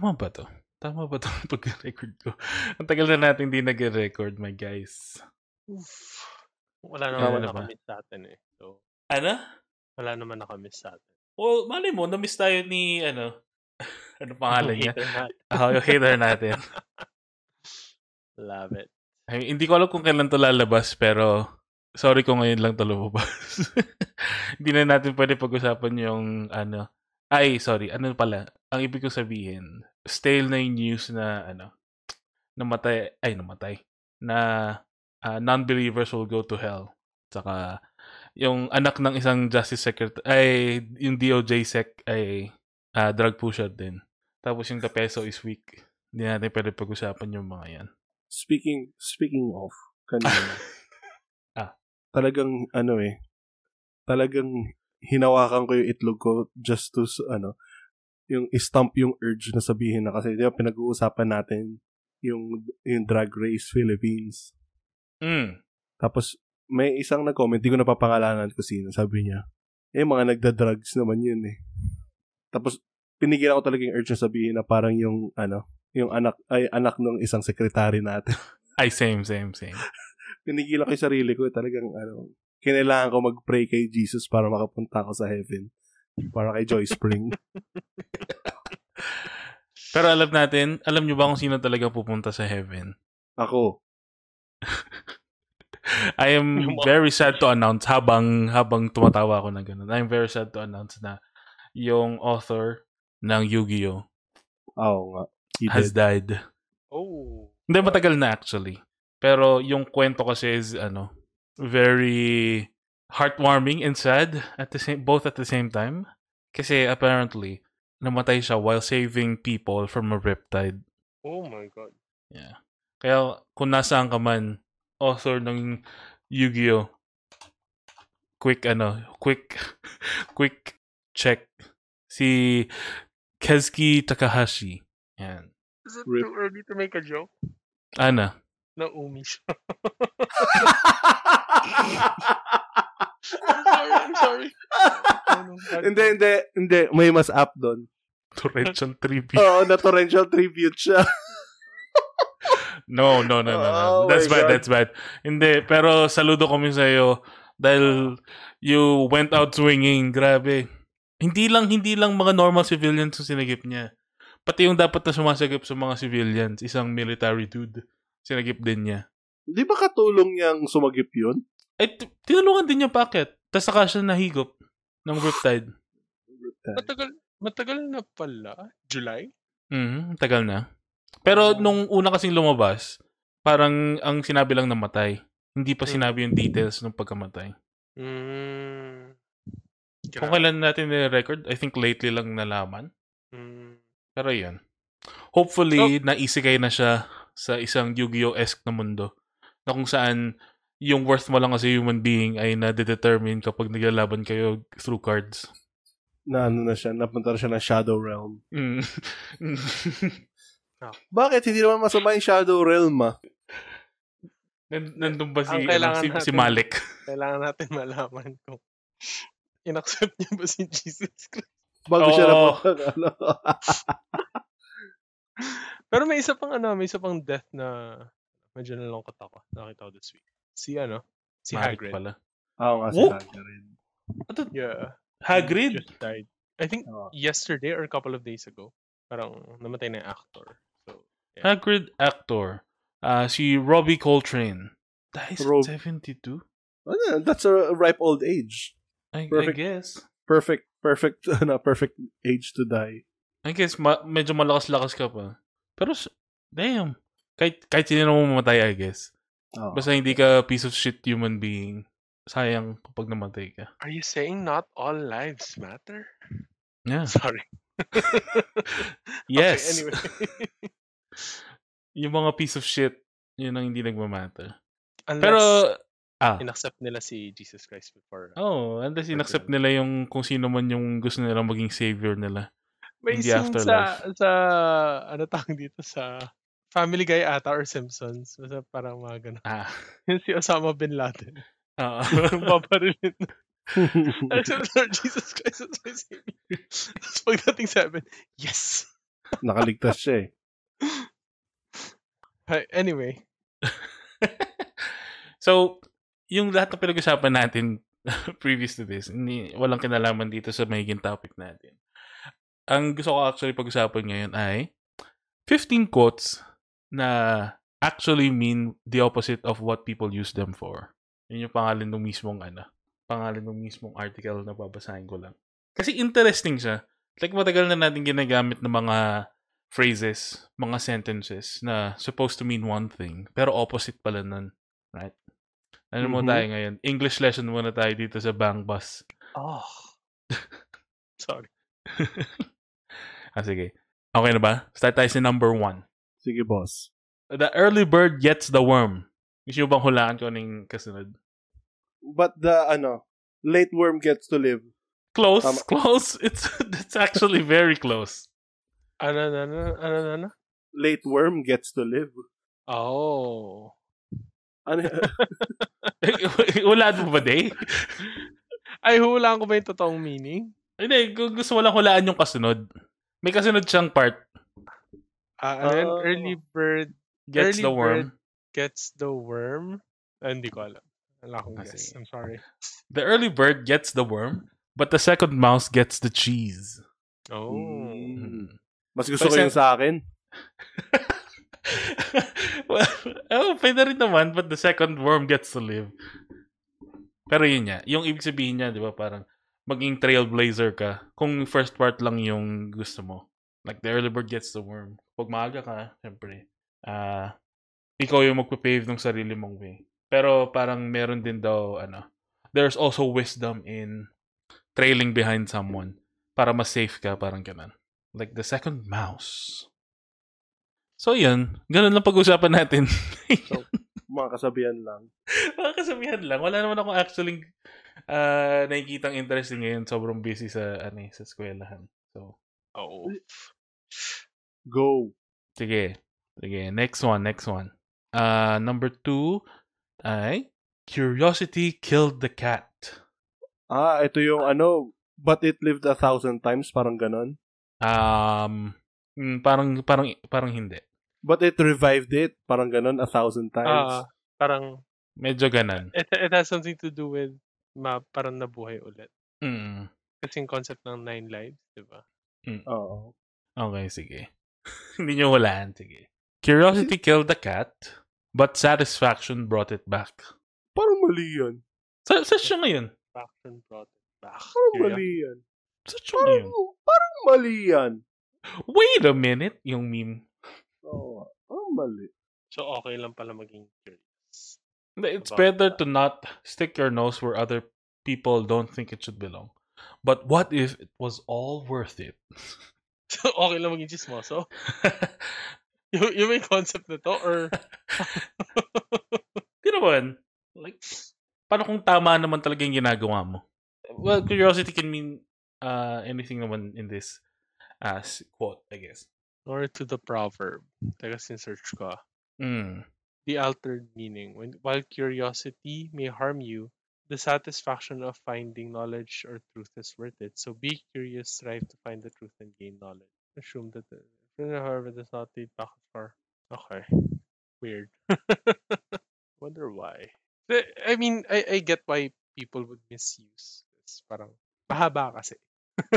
tama ba to? Tama ba to pag-record ko? Ang tagal na natin hindi nag-record, my guys. Oof. Wala naman na ba? nakamiss sa atin eh. So, Ano? wala naman nakamiss sa atin. Well, malay mo, na-miss tayo ni, ano, ano pangalan niya? Ah, yung hater natin. Love it. Ay, hindi ko alam kung kailan to lalabas, pero sorry kung ngayon lang to lumabas. hindi na natin pwede pag-usapan yung, ano, ay, sorry, ano pala, ang ibig kong sabihin, stale na yung news na, ano, namatay, ay, namatay, na ah, non-believers will go to hell. Tsaka, yung anak ng isang justice secretary, ay, yung DOJ sec, ay, ah, drug pusher din. Tapos yung the peso is weak. Hindi natin pwede pag-usapan yung mga yan. Speaking speaking of kanina. Ah. Talagang ano eh. Talagang hinawakan ko yung itlog ko just to ano yung stamp yung urge na sabihin na kasi di ba pinag-uusapan natin yung yung drag race Philippines. Mm. Tapos may isang nag-comment, di ko napapangalanan ko sino, sabi niya, eh mga nagda-drugs naman yun eh. Tapos pinigil ako talaga yung urge na sabihin na parang yung ano, yung anak ay anak ng isang sekretary natin. Ay, same, same, same. Pinigilan ko yung sarili ko. Talagang, ano, kinailangan ko mag-pray kay Jesus para makapunta ako sa heaven. Para kay Joy Spring. Pero alam natin, alam nyo ba kung sino talaga pupunta sa heaven? Ako. I am very sad to announce habang habang tumatawa ako ng ganun. I'm very sad to announce na yung author ng Yu-Gi-Oh! Oo nga. Has did. died. Oh. Hindi, matagal na actually. Pero yung kwento kasi is, ano, very heartwarming and sad at the same, both at the same time. Kasi apparently, namatay siya while saving people from a riptide. Oh my God. Yeah. Kaya kung nasaan ka man, author ng Yu-Gi-Oh! Quick ano, quick quick check si Kezuki Takahashi. Yan. Is it Rip. too early to make a joke? Ana. Na umi siya. I'm sorry, I'm sorry. Hindi, hindi, hindi. May mas up doon. Torrential tribute. Oo, na torrential tribute siya. No, no, no, no. no. Oh that's bad, God. that's bad. Hindi, pero saludo kami sa iyo dahil you went out swinging. Grabe. Hindi lang, hindi lang mga normal civilians yung sinagip niya. Pati yung dapat na sumasagip sa mga civilians, isang military dude, sinagip din niya. Di ba katulong niyang sumagip yun? Ay, t- tinulungan din niya packet. Tapos saka siya nahigop ng Riptide. Matagal, matagal na pala. July? Mhm, tagal na. Pero nung una kasing lumabas, parang ang sinabi lang namatay. Hindi pa Hmm. sinabi yung details ng pagkamatay. Mm. Kung kailan natin ni-record, I think lately lang nalaman. Mm. Pero yan. Hopefully, naisikay na siya sa isang Yu-Gi-Oh-esque na mundo. Na kung saan yung worth mo lang as a human being ay na-determine kapag naglalaban kayo through cards. Na ano na siya, napunta na siya ng Shadow Realm. Mm. Bakit? Hindi naman masama yung Shadow Realm ah. Nan- Nandun ba si, ano, si, si natin- Malik? Kailangan natin malaman kung inaccept niya ba si Jesus Christ. Bago siya Oo. napunta ano. Pero may isa pang ano, may isa pang death na medyo nalungkot ako. Nakita ko this week. Si ano? Si Malik Hagrid. pala. Oo nga si Whoop! Hagrid. Ano? Yeah. Hagrid? Just died. I think Oo. yesterday or a couple of days ago. Parang namatay na yung actor. So, yeah. Hagrid actor. Ah, si Robbie Coltrane. Dies Rob- at 72? Ano, that's a ripe old age. I, I Perfect. guess. Perfect, perfect, ano, perfect age to die. I guess ma- medyo malakas-lakas ka pa. Pero, damn. Kahit, kahit sino naman mamatay, I guess. Oo. Basta hindi ka piece of shit human being. Sayang kapag namatay ka. Are you saying not all lives matter? Yeah. Sorry. Yes. Okay, anyway. Yung mga piece of shit, yun ang hindi nagmamatter. Unless Pero, ah, inaccept nila si Jesus Christ before. oh, unless inaccept nila yung kung sino man yung gusto nilang maging savior nila. May scene sa, afterlife. sa, ano tawag dito, sa Family Guy ata or Simpsons. Basta parang mga ganun. Ah. Yun si Osama Bin Laden. Oo. Babarilin. Except Lord Jesus Christ as my savior. Tapos pagdating seven, yes! Nakaligtas siya eh. Hi- Anyway, so, yung lahat na pinag-usapan natin previous to this, hindi, walang kinalaman dito sa magiging topic natin. Ang gusto ko actually pag-usapan ngayon ay 15 quotes na actually mean the opposite of what people use them for. Yun yung pangalan ng mismong ano, pangalan ng mismong article na babasahin ko lang. Kasi interesting siya. Like matagal na natin ginagamit ng mga phrases, mga sentences na supposed to mean one thing, pero opposite pala nun. Right? Ano mo Mhm. tayo ngayon? English lesson muna tayo dito sa Bang Bus. oh. Sorry. ah, sige. Okay na ba? Start tayo sa number one. Sige, boss. The early bird gets the worm. Gusto bang hulaan ko ng kasunod? But the, ano, late worm gets to live. Close, Tama. close. It's that's actually very close. Ano na, ano, ano, ano, ano? Late worm gets to live. Oh. Ano, Hulaan mo ba, Day? Ay, hulaan ko ba yung totoong meaning? Hindi, kung gusto mo lang hulaan yung kasunod. May kasunod siyang part. Ah, ano yun? Oh. Early bird Gets Early the worm. gets the worm? Ah, hindi ko alam. Wala akong Ah, guess. sige. I'm sorry. The early bird gets the worm, but the second mouse gets the cheese. Oh. Mm. Mas gusto ko yung sa akin. well, oh, pwede rin naman, but the second worm gets to live. Pero yun niya, yung ibig sabihin niya, di ba, parang maging trailblazer ka kung first part lang yung gusto mo. Like the early bird gets the worm. Pag maaga ka, syempre, ah ikaw yung magpapave ng sarili mong way. Pero parang meron din daw, ano, there's also wisdom in trailing behind someone para mas safe ka, parang ganun. Like the second mouse. So yun, ganun lang pag-usapan natin. Mga kasabihan lang. Mga kasabihan lang. Wala naman ako actually uh, nakikitang interesting ngayon. Sobrang busy sa, ano, eh, sa eskwelahan. So, Oh. Go. sige. Sige, next one, next one. Uh, number two ay Curiosity killed the cat. Ah, ito yung ano, but it lived a thousand times, parang ganon. Um, mm, parang, parang, parang hindi. But it revived it, parang ganon, a thousand times. Ah, parang, Medyo ganon. it, it has something to do with ma, parang nabuhay ulit. Mm. Kasi yung concept ng nine lives, di ba? Oo. Okay, sige. Hindi nyo hulaan. Sige. Curiosity killed the cat, but satisfaction brought it back. Parang mali yan. Sa, sa siya ngayon? Faction brought it back. Parang mali yan. Sa siya Parang, ngayon? parang mali yan. Wait a minute, yung meme. Oo. Parang mali. So, okay lang pala maging curious. It's better that. to not stick your nose where other people don't think it should belong. But what if it was all worth it? So, okay lang maging chismoso? yung, yung may concept na to? Or, Di naman. Like, paano kung tama naman talaga yung ginagawa mo? Well, curiosity can mean uh, anything naman in this as quote, I guess. or to the proverb. Teka, sin-search ko. Mm. The altered meaning. When, while curiosity may harm you, the satisfaction of finding knowledge or truth is worth it. So be curious, strive to find the truth and gain knowledge. Assume that the however does not lead back far. Okay. Weird. Wonder why. I mean, I, I get why people would misuse this. Parang, mahaba kasi.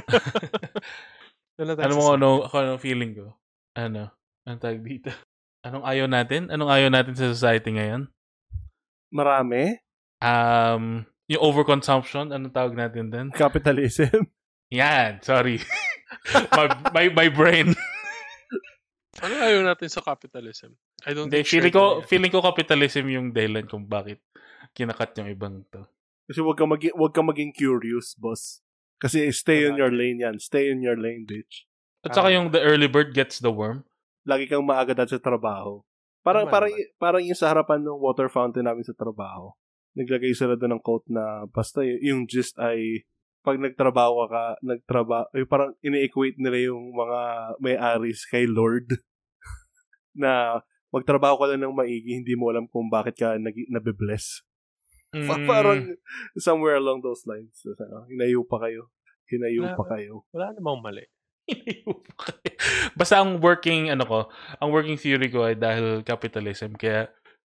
Wala ano mo sasabihin. ano, ako anong feeling ko? Ano? Anong tawag dito? Anong ayaw natin? Anong ayaw natin sa society ngayon? Marami. Um, yung overconsumption, anong tawag natin din? Capitalism. Yan, sorry. my, my, my brain. Ano ayaw natin sa capitalism? I don't think feeling shared ko, yan. feeling ko capitalism yung dahilan kung bakit kinakat yung ibang to. Kasi wag ka, magi- wag ka maging curious, boss. Kasi stay in your lane yan. Stay in your lane, bitch. At saka Ah. yung the early bird gets the worm. Lagi kang maaga sa trabaho. Parang, parang, parang yung sa harapan ng water fountain namin sa trabaho. Naglagay sila doon ng quote na basta y- yung gist ay pag nagtrabaho ka, nagtrabaho, ay parang ini-equate nila yung mga may-aris kay Lord na magtrabaho ka lang ng maigi, hindi mo alam kung bakit ka nag- nabibless. Mm, parang somewhere along those lines. So, ano, hinayo pa kayo. Hinayo Wala- pa kayo. Wala namang mali. Basta ang working ano ko, ang working theory ko ay dahil capitalism kaya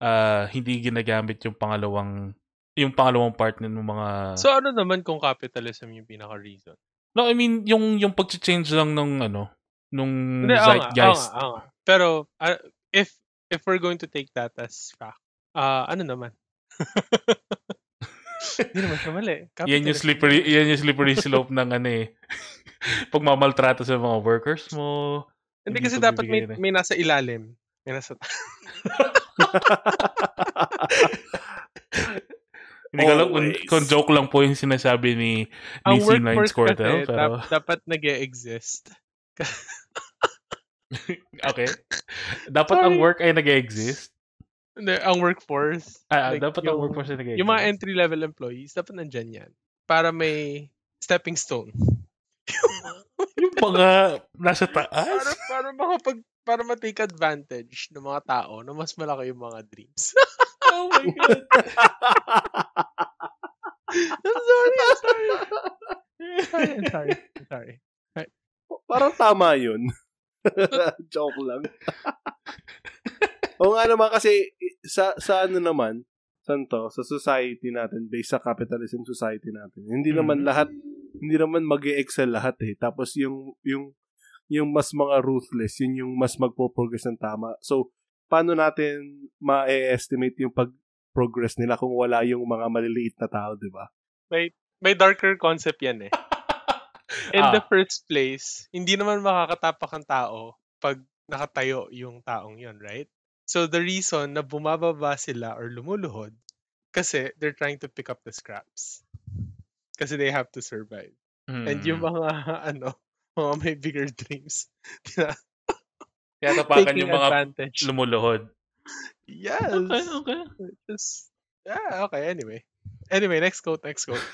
ah, hindi ginagamit yung pangalawang yung pangalawang part ng mga So ano naman kung capitalism yung pinaka-reason? No, I mean yung yung pag-change lang nung ano nung Hindi, zeitgeist. Pero ah, if if we're going to take that as fact, ah ano naman? Hindi naman siya mali. Yan yung slippery yan yung slippery slope ng ano eh. Pagmamaltrato sa mga workers mo. Hindi hindi kasi dapat may, may nasa ilalim. May nasa... Hindi ko alam kung, kung joke lang po yung sinasabi ni ni Ang C9 workforce Squirtle. kasi, Pero, dap- dapat nag exist okay. Dapat ang Sorry. work ay nag-exist. Hindi, ang workforce. Ah, like, dapat ang yung- workforce ay nag-exist. Yung mga entry-level employees, dapat nandyan yan. Para may stepping stone. yung mga nasa para, taas. para makapag para ma-take advantage ng mga tao na mas malaki yung mga dreams. oh my God. I'm sorry, I'm sorry. sorry, I'm sorry. I'm sorry. Parang tama yun. Joke lang. o nga naman kasi sa sa ano naman, saan to? Sa society natin, based sa capitalism society natin. Hindi naman lahat hindi naman mag excel lahat eh. Tapos yung yung yung mas mga ruthless, yun yung mas magpo-progress ng tama. So, paano natin ma-estimate yung pag-progress nila kung wala yung mga maliliit na tao, di ba? May may darker concept yan eh. In the Ah. first place, hindi naman makakatapak ang tao pag nakatayo yung taong yon, right? So the reason na bumababa sila or lumuluhod kasi they're trying to pick up the scraps. Kasi they have to survive. And yung Mm. mga ano, mga may bigger dreams. Kaya tapakan yung mga advantage. lumuluhod. Yes. Okay, okay. Just, yeah, okay, anyway. Anyway, next quote, next quote.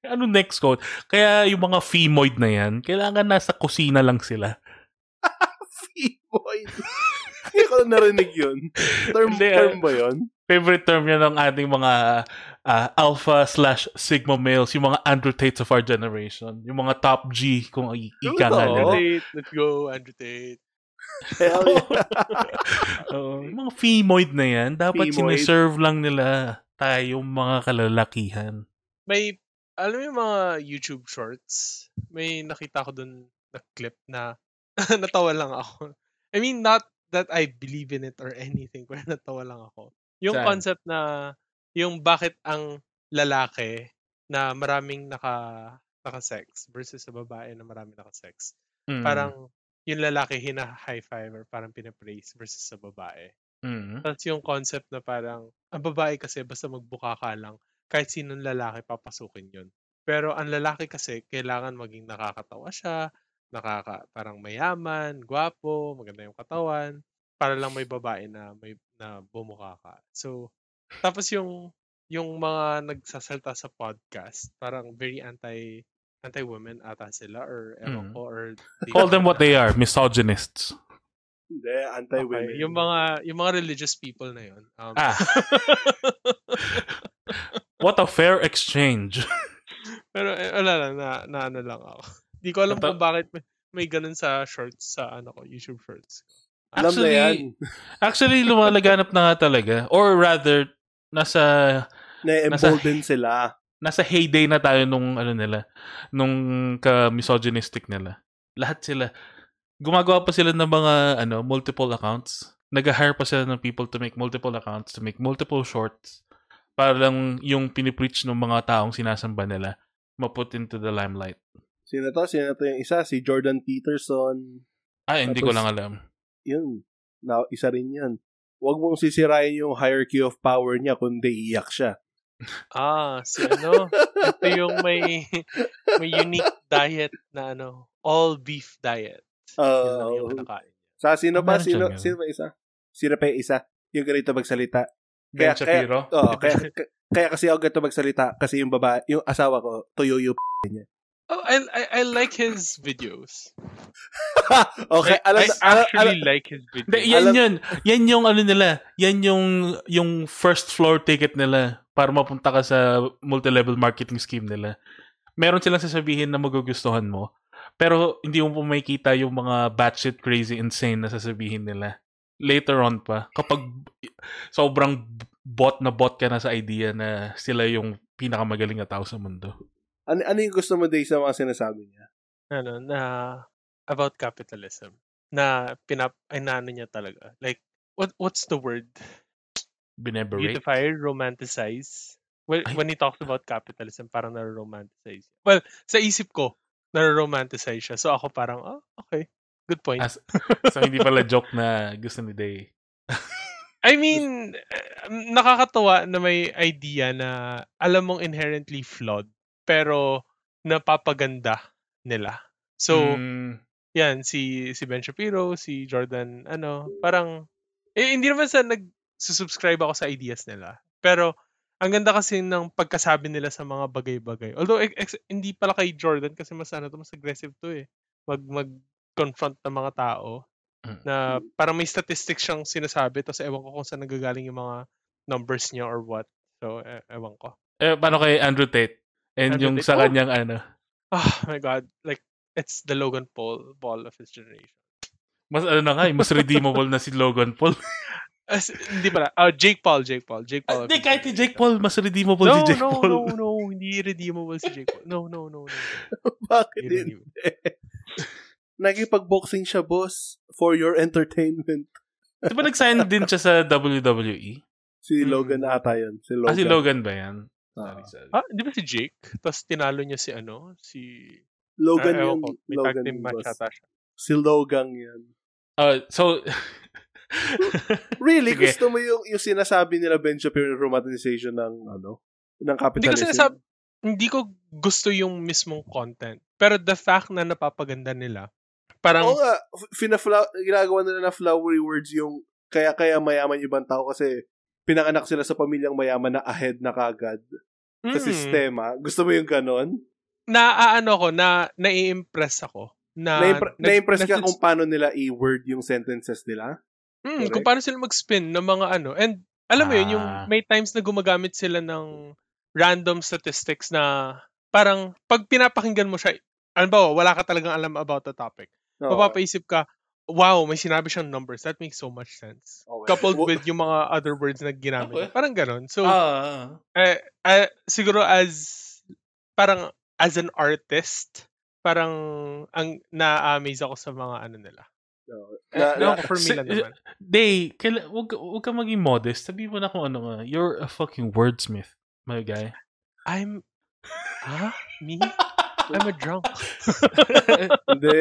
Ano next quote? Kaya yung mga femoid na yan, kailangan nasa kusina lang sila. Boy. Hindi ko narinig yun. Term, Hindi, term ah. ba yun? Favorite term yan ng ating mga ah, alpha slash sigma males, yung mga Andrew Tates of our generation. Yung mga top G, kung i- ika nga nila. Andrew Tate, let's go, Andrew Tate. Hell yeah. Yung mga femoid na yan, dapat Femoid. sineserve lang nila tayong mga kalalakihan. May, alam mo yung mga YouTube shorts? May nakita ko dun na clip na natawa lang ako. I mean, not that I believe in it or anything, pero natawa lang ako. Yung Saan? concept na, yung bakit ang lalaki na maraming naka, naka-sex versus sa babae na maraming naka-sex. Mm. Parang, yung lalaki hina-high five or parang pinapraise versus sa babae. Mm. Tapos yung concept na parang, ang babae kasi basta magbuka ka lang, kahit sinong lalaki papasukin yun. Pero ang lalaki kasi, kailangan maging nakakatawa siya, nakaka, parang mayaman, gwapo, maganda yung katawan, para lang may babae na may na bumuka ka. So, tapos yung yung mga nagsasalta sa podcast, parang very anti anti-women ata sila or ewan Mm. ko or Call them what they are, misogynists. Hindi, anti-women. Okay, Yung mga yung mga religious people na yun. Um, Ah. What a fair exchange. pero eh, wala lang na, na ano lang ako. Di ko alam Nata- kung bakit may, may ganun sa shorts sa ano ko, YouTube shorts. Alam na yan. Actually, lumalaganap na nga talaga. Or rather, nasa Na-embolden sila. nasa heyday na tayo nung ano nila, nung ka-misogynistic nila. Lahat sila. Gumagawa pa sila ng mga ano, multiple accounts. Nag-hire pa sila ng people to make multiple accounts, to make multiple shorts. Para lang yung pinipreach ng mga taong sinasamba nila ma-put into the limelight. Sino to? Sino to yung isa? Si Jordan Peterson. Ah, hindi ko Tapos- lang alam. Yun. Na, isa rin yan. Huwag mong sisirain yung hierarchy of power niya kundi iyak siya. Ah, si ano, ito yung may may unique diet na ano, all beef diet. Yung Uh, sa sino pa? Meron Sino, sino pa isa? Sino pa yung isa? Yung ganito magsalita. Ben Kaya- Shapiro? Oo, kaya, kaya, kaya kasi ako ganito magsalita kasi yung babae, yung asawa ko, tuyo yung niya. Oh, I, I I like his videos. okay, I, alam, I alam, actually alam, like his videos. Yan Alam- yun. Yan yung ano nila. Yan yung yung first floor ticket nila para mapunta ka sa multi-level marketing scheme nila. Meron silang sasabihin na magugustuhan mo. Pero hindi mo po makikita yung mga batshit crazy insane na sasabihin nila. Later on pa, kapag sobrang bot na bot ka na sa idea na sila yung pinakamagaling na tao sa mundo. Ano, ano yung gusto mo, Day, sa mga sinasabi niya? Ano, na about capitalism. Na pinap, ay na ano niya talaga. Like, what what's the word? Bineberate. Beautify, romanticize. Well, Ay. when he talks about capitalism, parang nare-romanticize. Well, sa isip ko, nare-romanticize siya. So ako parang, oh, okay. Good point. As, so hindi pala joke na gusto ni Day. I mean, eh, nakakatawa na may idea na alam mong inherently flawed, pero napapaganda nila. So, Mm, yan, si, si Ben Shapiro, si Jordan, ano, parang, eh, hindi naman sa nag-subscribe ako sa ideas nila. Pero, ang ganda kasi ng pagkasabi nila sa mga bagay-bagay. Although, ex- ex- hindi pala kay Jordan kasi mas, ano to, mas aggressive to eh. Mag, mag-confront ng mga tao Mm. na parang may statistics siyang sinasabi tapos ewan ko kung saan nagagaling yung mga numbers niya or what. So, e- ewan ko. eh, paano kay Andrew Tate? And Andrew yung Tate? sa Oh! kanyang ano. Oh my God. Like, it's the Logan Paul ball of his generation. Mas ano na nga, eh, mas redeemable na si Logan Paul. As, hindi pala. Oh, Jake Paul, Jake Paul. Jake Paul. of Hindi, his kahit si Jake. Paul, mas redeemable No, si Jake no, Paul. no, no. Hindi redeemable si Jake Paul. No, no, no, no. Bakit Hindi. Nagipag-boxing siya, boss, for your entertainment. Di ba nag-sign din siya sa WWE? Si Mm. Logan ata yun. Si Logan. Ah, si Logan ba yan? Ah. Sorry, sorry. Ah, di ba si Jake? Tapos tinalo niya si ano? Si... Logan Ah, yung ko. May tag Logan team yung match ata siya. Si Logan yan. Uh, so, Really? Sige. Gusto mo yung, yung sinasabi nila Ben Shapiro yung romanticization ng ano? Ng Hindi ko capitalism? sinasab- hindi ko gusto yung mismong content. Pero the fact na napapaganda nila, parang, Oo nga, f- fina-flow- ginagawa nila na flowery words yung kaya kaya mayaman yung ibang tao kasi pinanganak sila sa pamilyang mayaman na ahead na kagad sa mm, sistema. Gusto mo yung ganon? na ano ko, na nai-impress ako. Na, Na-impre- na-impress ka kung paano nila i-word yung sentences nila? Mm, kung paano sila mag-spin ng mga ano. And alam mo yun, yung Ah. may times na gumagamit sila ng random statistics na parang pag pinapakinggan mo siya, alam ba, wala ka talagang alam about the topic. Oo. Mapapaisip ka, wow, may sinabi siyang numbers. That makes so much sense. Okay. Coupled Wo- with yung mga other words na ginamit. Okay. Parang ganon. So, ah, eh, eh, siguro as, parang as an artist, parang ang na-amaze ako sa mga ano nila. Oo. Eh, Na- No, na- for me si- lang naman. Day, kaila, wag, ka- wag ka maging modest. Sabi mo na kung ano nga. You're a fucking wordsmith, my guy. I'm, huh? Me? I'm a drunk. hindi,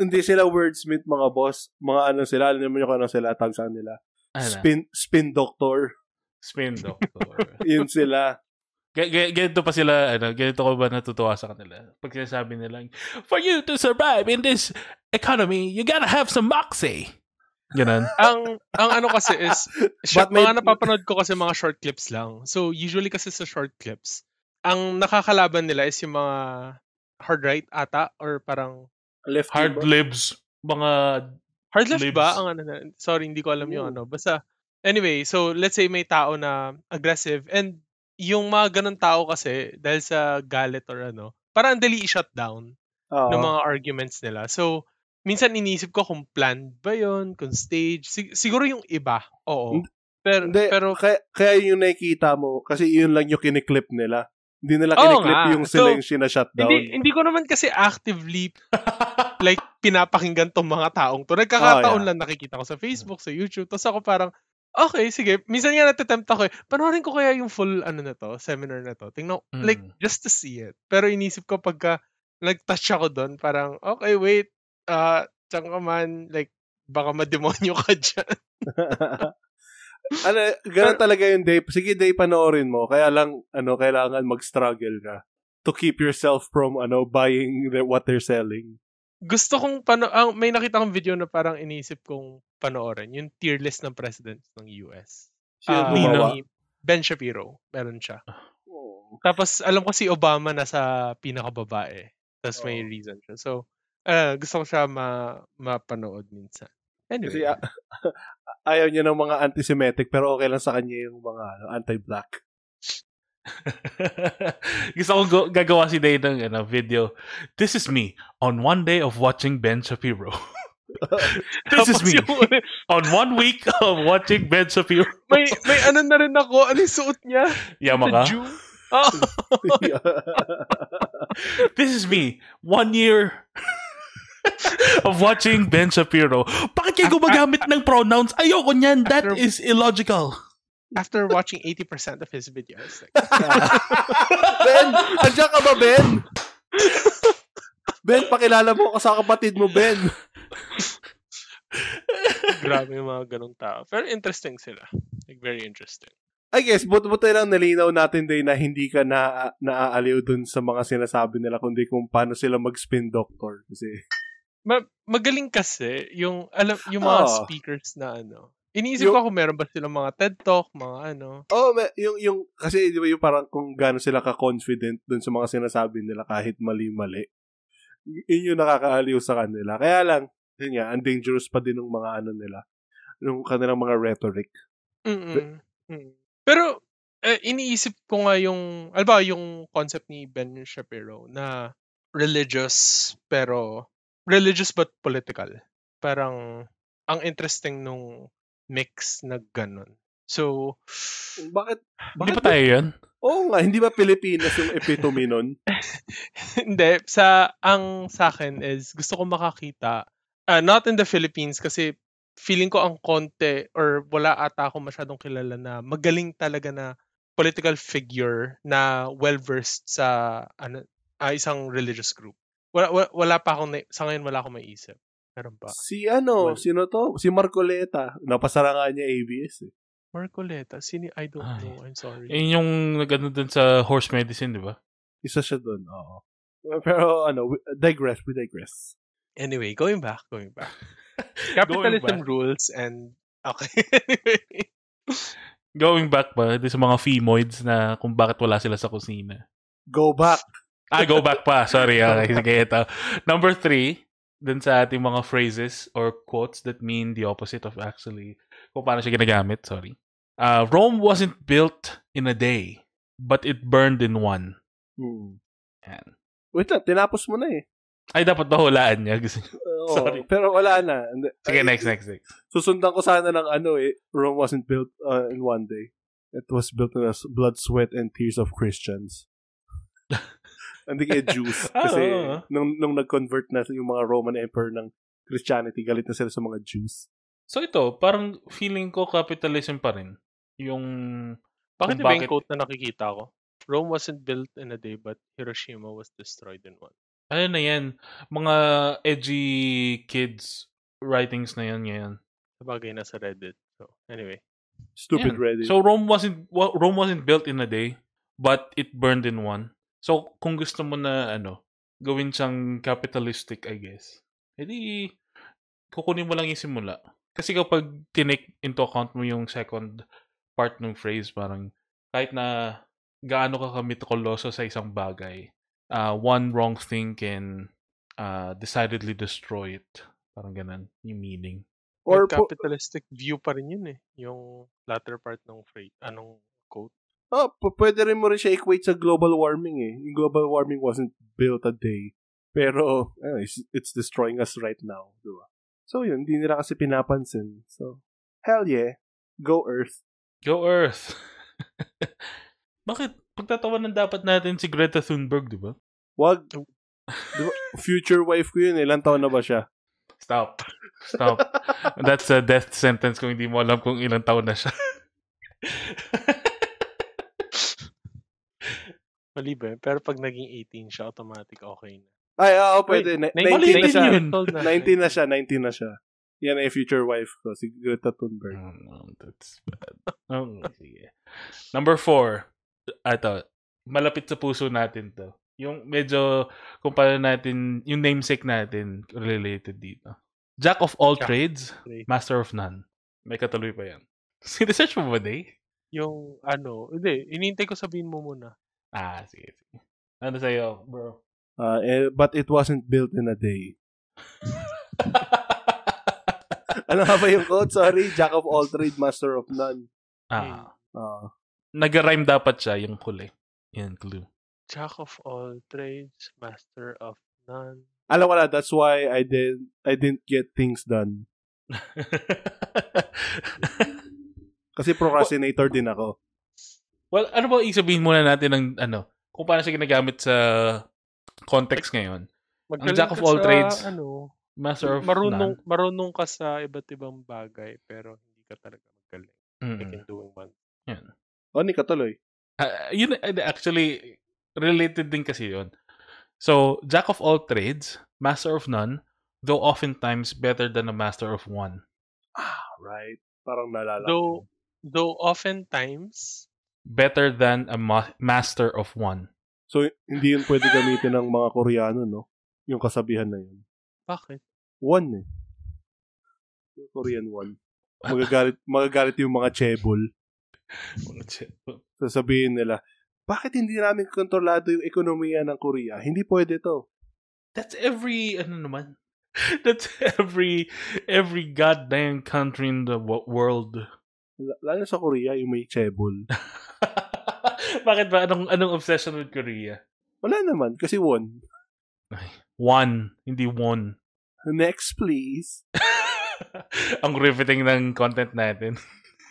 hindi sila wordsmith mga boss. Mga ano sila, alam naman yung kung ano sila, tag saan nila. Ano? Spin, spin doctor. Spin doctor. Yun sila. G- g- ganito pa sila, ano, ganito ko ba natutuwa sa kanila? Pag sinasabi nila, for you to survive in this economy, you gotta have some moxie. Ganon. ang ang ano kasi is But short, may- mga napapanood ko kasi mga short clips lang. So usually kasi sa short clips, ang nakakalaban nila is yung mga hard right ata or parang Left Hard ba? libs. Mga, hard left Libs. ba ang ano na, sorry hindi ko alam yung Ooh. ano. Basta anyway, so let's say may tao na aggressive and yung mga ganun tao kasi dahil sa galit or ano, parang ang dali i-shut down Oo. ng mga arguments nila. So, minsan inisip ko kung planned ba yon kung stage. Sig- siguro yung iba, oo. Pero, Hindi, pero kaya, kaya yun yung nakikita mo kasi yun lang yung kiniklip nila. Hindi nila kiniklip nga. yung sila So, yung sinashutdown. hindi, hindi ko naman kasi actively like pinapakinggan tong mga taong to. Nagkakataon Oh, yeah. lang nakikita ko sa Facebook, sa YouTube. Tapos ako parang, okay, sige. Minsan nga natatempt ako eh. Panoorin ko kaya yung full ano na to, seminar na to. Tingnan, Mm. like, just to see it. Pero inisip ko pagka nag-touch ako doon, parang, okay, wait, uh, tiyan ka man, like, baka mademonyo ka dyan. ano, ganun talaga yung day. Sige, day panoorin mo. Kaya lang, ano, kailangan mag-struggle ka to keep yourself from, ano, buying the, what they're selling. Gusto kong pano ang may nakita kong video na parang inisip kong panoorin, yung tier list ng presidents ng US. Sino Ah, gumawa? Ben Shapiro, meron siya. Oo. Tapos alam ko si Obama nasa pinakababae. Tapos may Oo. reason siya. So, ah, gusto ko siya ma mapanood minsan. Kasi Anyway, ah, ayaw niya ng mga anti-Semitic pero okay lang sa kanya yung mga ano, anti-black. Gusto ko go- gagawa si Day ng ano, video. This is me on one day of watching Ben Shapiro. This is me on one week of watching Ben Shapiro. may, may ano na rin ako. Ano yung suot niya? Yama The? Jew? Oh, This is me one year of watching Ben Shapiro. Bakit kayo gumagamit ng pronouns? Ayoko niyan. That After- is illogical. after watching 80% of his videos. Like, ben, andyan ka ba, Ben? Ben, pakilala mo ako sa kapatid mo, Ben. grabe yung mga ganong tao. Pero interesting sila. Like, very interesting. I guess, but buti lang nalinaw natin din na hindi ka na naaaliw dun sa mga sinasabi nila, kundi kung paano sila mag-spin doctor. Kasi, Ma- magaling kasi yung alam yung mga Oo. speakers na ano. Iniisip Yung- ko kung meron ba silang mga TED Talk, mga ano. oh, may- yung, yung, kasi di ba yung parang kung gaano sila ka-confident dun sa mga sinasabi nila kahit mali-mali. Yun yung nakakaaliw sa kanila. Kaya lang, yun nga, ang dangerous pa din ng mga ano nila. Yung kanilang mga rhetoric. Mm-mm. Mm. Pero eh, iniisip ko nga yung alam ba yung concept ni Ben Shapiro na religious pero religious but political. Parang ang interesting nung mix na ganun. So, Bakit? Hindi bakit pa tayo yun? Oo nga, hindi ba Pilipinas yung epitome nun? hindi. Sa, ang sa akin is, gusto ko makakita, ah, not in the Philippines kasi feeling ko ang konti or wala ata ako masyadong kilala na magaling talaga na political figure na well-versed sa ano, ah, isang religious group. Wala, wala, wala pa akong, na- sa ngayon wala akong maisip. Meron ba? Si ano, Well- sino to? Si Marcoleta. Napasara nga niya ABS eh. Marcoleta? Sino? I don't Ay. know. I'm sorry. Yun yung nagano dun sa horse medicine, di ba? Isa siya dun, oo. Pero ano, we- digress, we digress. Anyway, going back, going back. Capitalism back. rules and okay. Going back ba, di sa mga femoids na kung bakit wala sila sa kusina. Go back. Ah, go back pa. Sorry. Okay, sige, ito. Number three, dun sa ating mga phrases or quotes that mean the opposite of actually kung paano siya ginagamit. Sorry. Uh, Rome wasn't built in a day, but it burned in one. Hmm. Yan. Wait lang, tinapos mo na eh. Ay, dapat ba hulaan niya? Kasi- Oo, Sorry. Pero wala na. Sige, ay, next, next, next. Susundan ko sana ng ano eh. Rome wasn't built uh, in one day. It was built in blood, sweat, and tears of Christians. Hindi kaya Jews. Kasi nung, nung nag-convert na yung mga Roman Emperor ng Christianity, galit na sila sa mga Jews. So ito, parang feeling ko capitalism pa rin. Yung... Bakit iba yung quote na nakikita ko? Rome wasn't built in a day, but Hiroshima was destroyed in one. Ano na yan? Mga edgy kids writings na yan ngayon. Sabagay na sa Reddit. So, anyway. Stupid Yan. Reddit. So Rome wasn't wa- Rome wasn't built in a day, but it burned in one. So kung gusto mo na ano, gawin siyang capitalistic, I guess. Edi kukunin mo lang yung simula. Kasi kapag tinake into account mo yung second part ng phrase, parang kahit na gaano ka kamitikuloso sa isang bagay, uh, one wrong thing can uh, decidedly destroy it. Parang ganun yung meaning. Or Or capitalistic view pa rin yun eh. Yung latter part ng phrase, anong quote. Oh, p- pwede rin mo rin siya equate sa global warming eh. Yung global warming wasn't built a day. Pero, ano, it's, it's destroying us right now. Di ba? So, yun. Hindi nila kasi pinapansin. So, hell yeah. Go Earth. Go Earth! Bakit? Pagtatawanan dapat natin si Greta Thunberg, di ba? Wag. Di ba? Future wife ko yun eh. Ilan taon na ba siya? Stop. Stop. That's a death sentence kung hindi mo alam kung ilang taon na siya. Mali ba yun? Pero pag naging 18 siya, automatic okay na. Ay, oo, pwede. Ni- 19 Mali na din siya. yun. 19 na siya. 19 na siya. Yan ay future wife ko. Si Greta Thunberg. Oh, no, that's bad. Oh, sige. Number four. Ito. Malapit sa puso natin to. Yung medyo, kung paano natin, yung namesake natin related dito. Jack of all Jack. trades, Trade. master of none. May katuloy pa yan. Sinesearch mo ba, Day? Yung ano, hindi, inintay ko sabihin mo muna. Ah, sige, sige. Ano sa'yo, bro? Uh, eh, but it wasn't built in a day. Ano nga ba yung quote? Sorry. Jack of all trade, master of none. ah, Uh, nag-rhyme dapat siya yung huli. Yan, clue. Jack of all trades, master of none. Alam ko na, that's why I didn't, I didn't get things done. Kasi procrastinator din ako. Well, ano ba isabihin muna natin ng ano, kung paano siya ginagamit sa context ngayon? Magaling jack of all sa, trades, Ano, Master of marunong, none. marunong ka sa iba't ibang bagay, pero hindi ka talaga magaling. Like Mm. in doing one. O, ni katuloy. Ah, yun, uh, actually, related din kasi yun. So, jack of all trades, master of none, though oftentimes better than a master of one. Ah, right. Parang nalala. Though, though oftentimes, Better than a ma- master of one. So, hindi yun pwede gamitin ng mga Koreano, no? Yung kasabihan na yun. bakit? One, eh. Yung Korean one. Magagalit, magagalit yung mga chebol. Sasabihin nila, bakit hindi namin kontrolado yung ekonomiya ng Korea? Hindi pwede to. That's every, ano naman? That's every, every goddamn country in the wo- world. L- Lalo sa Korea, yung may chebol. Bakit ba? Anong, anong obsession with Korea? Wala naman, kasi one. One, hindi one. Next, please. Ang riveting ng content natin.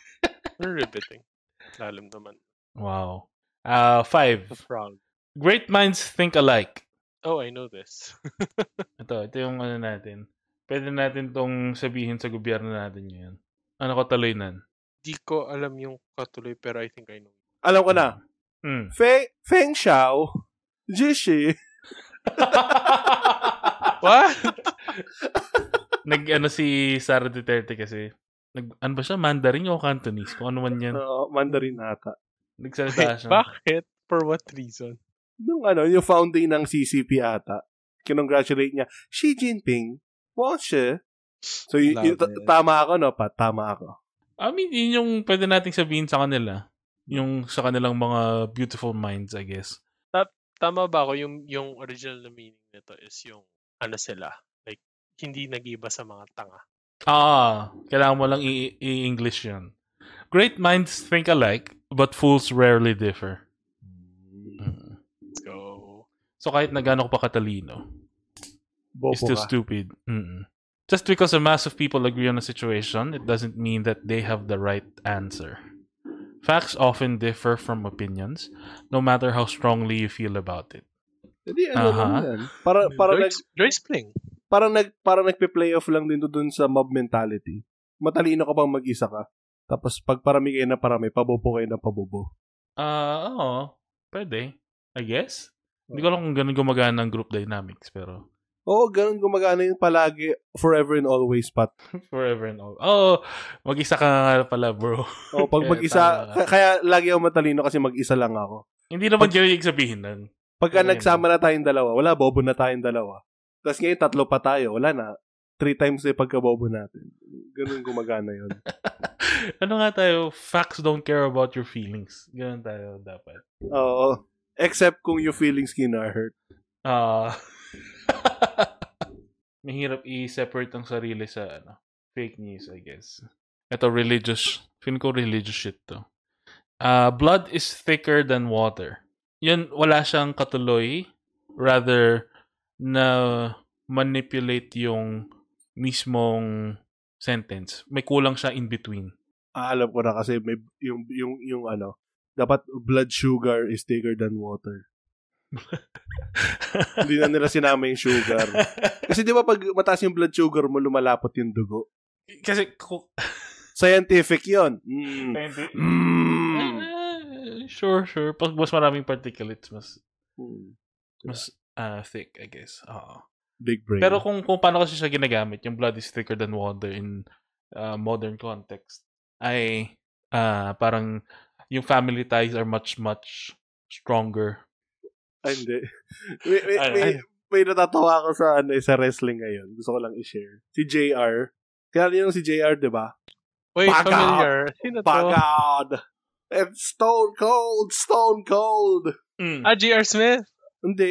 Very riveting. Lalim naman. Wow. Uh, five. The frog. Great minds think alike. Oh, I know this. Ito, ito yung ano natin. Pwede natin tong sabihin sa gobyerno natin ngayon. Ano ko tuloy nan? Di ko alam yung katuloy, pero I think I know. Alam ko na. Mm. Feng, Feng Xiao, Jishi. What? Nag ano si Sara Duterte kasi. Nag, ano ba siya? Mandarin o Cantonese? Kung ano man yan. Oo, Mandarin ata. Nagsalita siya. Bakit? For what reason? Nung ano, yung founding ng CCP ata, kinongratulate niya, Xi Jinping, Washe. So, y- y- tama ako, no? Pa, tama ako. I mean, yun yung pwede nating sabihin sa kanila. Yung sa kanilang mga beautiful minds, I guess. Tama ba ako? Yung, yung original na meaning nito is yung ano sila. Like, hindi nag-iba sa mga tanga. Ah, kailangan mo lang i- i-English yun. Great minds think alike, but fools rarely differ. Mm. Let's go. So kahit na gaano ka pa katalino, Bobo is still ka. stupid. Mm-mm. Just because a mass of people agree on a situation, it doesn't mean that they have the right answer. Facts often differ from opinions, no matter how strongly you feel about it. Hindi, ano Aha. lang yan. Para, para, nag, Joyce, Joyce Pling. para, nag, para nagpe-playoff lang din doon sa mob mentality. Matalino ka bang mag-isa ka. Tapos pag parami kayo na parami, pabobo kayo na pabobo. Ah, oo. Pwede. I guess. Hindi ko alam kung ganun gumagana ng group dynamics, pero Oo, ganun gumagana yun palagi, forever and always, Pat. forever and all. Oh, mag-isa ka nga pala, bro. O, pag Kaya mag-isa, tama ka. ka- kaya lagi ako matalino kasi mag-isa lang ako. Hindi naman ganun yung sabihin nun. Pagka Ayun. nagsama na tayong dalawa, wala, bobo na tayong dalawa. Tapos ngayon, tatlo pa tayo, wala na. Three times na yung pagkabobo natin. Ganun gumagana yun. ano nga tayo? Facts don't care about your feelings. Ganun tayo dapat. Oo. Except kung yung feelings kina-hurt. Ah. Mahirap i-separate ang sarili sa ano, fake news, I guess. Ito religious, feeling ko religious shit to. Uh, blood is thicker than water. Yun, wala siyang katuloy. Rather, na manipulate yung mismong sentence. May kulang siya in between. Ah, alam ko na kasi may, yung, yung, yung ano, dapat blood sugar is thicker than water. Hindi na nila sinama yung sugar. Kasi di ba pag mataas yung blood sugar mo, lumalapot yung dugo. Kasi, Scientific yon. Mm. Mm. Eh, sure, sure. Pag mas maraming particulates, mas Mm. mas ah, thick, I guess. Oo. Big brain. Pero kung kung paano kasi siya ginagamit, yung blood is thicker than water in uh, modern context, ay ah, parang yung family ties are much, much stronger. Ay, hindi. May, may, Ay, may, ay. may natatawa ako sa, ano, sa wrestling ngayon. Gusto ko lang i-share. Si JR. Kaya niyo si JR, di ba? Wait, Back familiar. Sino to? Pagod! It's stone cold! Stone cold! Mm. Ah, J.R. Smith. Hindi,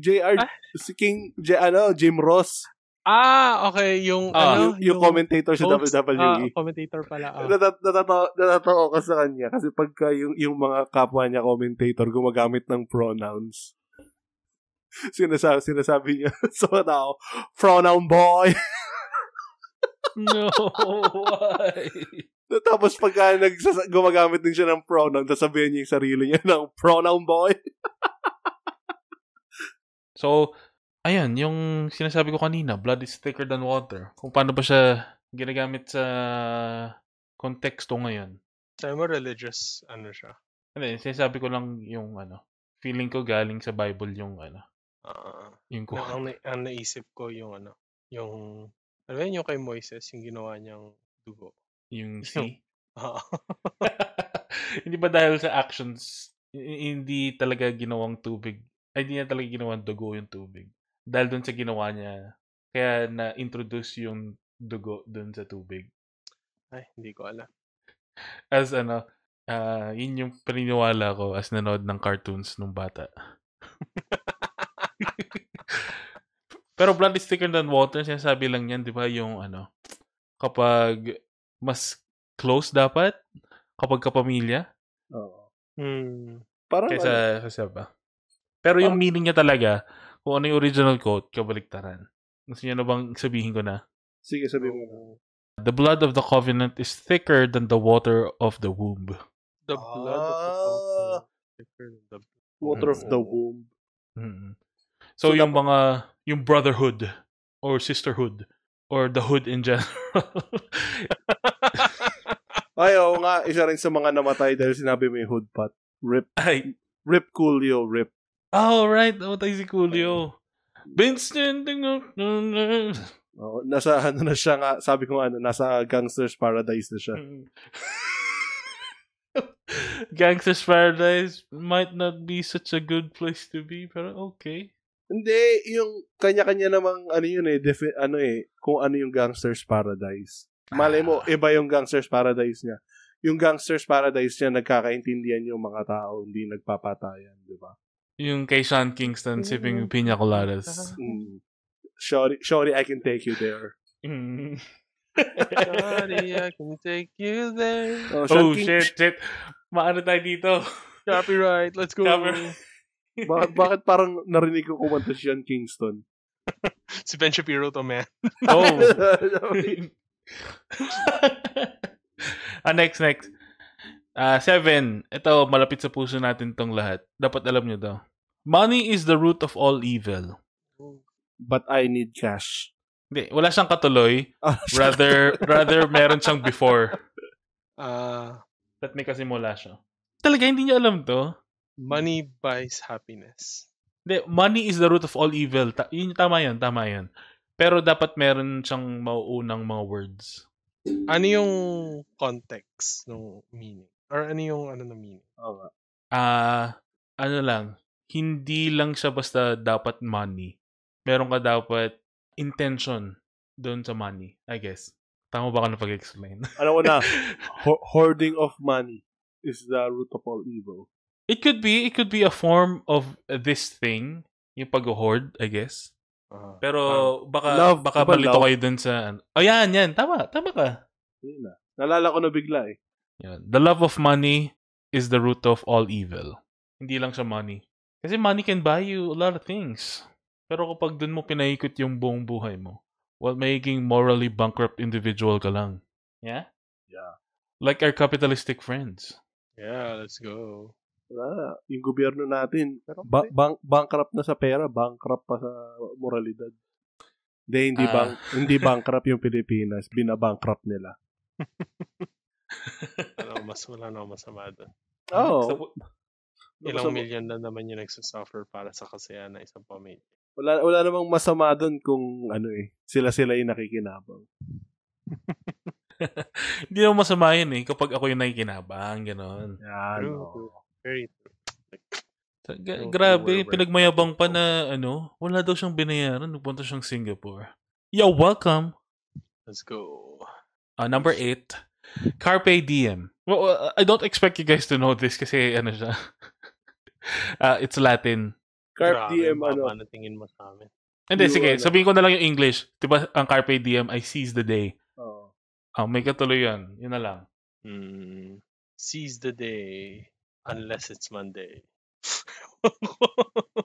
JR, Ah? si King, J, ano, Jim Ross. Ah, okay. Yung, Ah, ano, yung, yung commentator sa host, WWE. Ah, commentator pala. Ah. Natat- natatawa, natatawa ko sa kanya kasi pagka yung, yung mga kapwa niya commentator gumagamit ng pronouns. Sinasabi, sinasabi niya sa tao, pronoun boy. No, why? Tapos pagka nagsasa- gumagamit din siya ng pronoun, sasabihin niya yung sarili niya ng pronoun boy. So, ayan, yung sinasabi ko kanina, blood is thicker than water. Kung paano ba siya ginagamit sa konteksto ngayon. Sabi mo religious, ano siya. Hindi, sinasabi ko lang yung ano, feeling ko galing sa Bible yung ano, Ah, yung na, ko. ang, na- ang naisip ko yung ano, yung, ano yun, yung kay Moises, yung ginawa niyang dugo. Yung sea. Ah, hindi ba dahil sa actions, hindi talaga ginawang tubig, ay hindi niya talaga ginawang dugo yung tubig. Dahil dun sa ginawa niya, kaya na-introduce yung dugo dun sa tubig. ay, hindi ko alam. As ano, ah yun yung paniniwala ko as nanood ng cartoons nung bata. Pero blood is thicker than water, sinasabi lang yan, di ba, yung ano, kapag mas close dapat, kapag kapamilya, Oo. Hmm. Parang ano, kaysa, kaysa ba? Pero yung Parang- meaning niya talaga, kung ano yung original quote, kabaliktaran. Gusto niyo na bang sabihin ko na? sige sabihin mo na. The blood of the covenant is thicker than the water of the womb. The blood of the Ah. covenant thicker than the Water of the womb. Mm. So, So, yung mga, yung brotherhood or sisterhood or the hood in general. Ay, oo nga, isa rin sa mga namatay dahil sinabi mo yung hoodpot. Rip. Ay, Rip Coolio, rip. Oh, right. Namatay si standing up. Oo, nasa ano na siya nga, sabi ko ano, nasa Gangster's Paradise na siya. Gangster's Paradise might not be such a good place to be, pero okay. Hindi, yung kanya-kanya namang ano yun eh, defi- ano eh, kung ano yung Gangster's Paradise. Malay mo, iba yung Gangster's Paradise niya. Yung Gangster's Paradise niya, nagkakaintindihan yung mga tao, hindi nagpapatayan, di ba? Yung kay Sean Kingston sipping pina coladas. Mm. Shorty, shorty, I can take you there. Mm. Sorry, I can take you there. Oh, Sean oh, King- shit, shit. Maano tayo dito? Copyright, let's go. Cover- bakit, bakit parang narinig ko kumanta si Sean Kingston? si Ben Shapiro to, man. Oh. ah, next, next. Ah, seven. Ito, malapit sa puso natin tong lahat. Dapat alam nyo to. Money is the root of all evil. But I need cash. Hindi, wala siyang katuloy. Ah, Rather, rather meron siyang before. Ah, That may kasimula siya. Talaga, hindi niya alam to. money buys happiness. Hindi, money is the root of all evil. Ta- yun, tama yun, tama yun. Pero dapat meron siyang mauunang mga words. Ano yung context ng meaning? Or ano yung ano na meaning? Oo. Ah, ano lang, hindi lang siya basta dapat money. Meron ka dapat intention doon sa money, I guess. Tama ba ka na pag-explain? Alam ko na, ho- hoarding of money is the root of all evil. it could be, it could be a form of this thing, yung pag-hoard, I guess. Ah, Pero baka Love, baka malito love? kayo dun sa. Oh, yan, yan. Tama, tama ka. Yun na. Nalala ko na bigla eh. Yan. The love of money is the root of all evil. Hindi lang siya money. Kasi money can buy you a lot of things. Pero kapag dun mo pinaikot yung buong buhay mo, while making morally bankrupt individual ka lang. Yeah? Yeah. Like our capitalistic friends. yeah, let's go. Wala na. Yung gobyerno natin, Pero ba- bank- bankrupt na sa pera, bankrupt pa sa moralidad. Hindi, hindi, Ah. bank, hindi bankrupt yung Pilipinas. Binabankrupt nila. ano, mas wala na akong masama doon. Oo. So, Ilang Masama- million na naman yung nagsasuffer para sa kasayahan ng isang pamilya. Wala, wala namang masama doon kung ano eh, sila-sila yung nakikinabang. Hindi naman masama yun eh kapag ako yung nakikinabang, gano'n. Yan. True. Very true. Ga- Yung grabe, pinagmayabang pa na ano, wala daw siyang binayaran, nagpunta siyang Singapore. Yo, welcome! Let's go. Uh, number eight, Carpe Diem. Well, uh, I don't expect you guys to know this kasi ano siya. uh, it's Latin. Carp Grabe, DM, baba ano, na tingin mo sa amin. Hindi, sige. ano. Sabihin ko na lang yung English. Diba ang Carpe Diem ay seize the day. Oo. Ah, may katuloy yan. Yun na lang. Hmm. Seize the day unless it's Monday.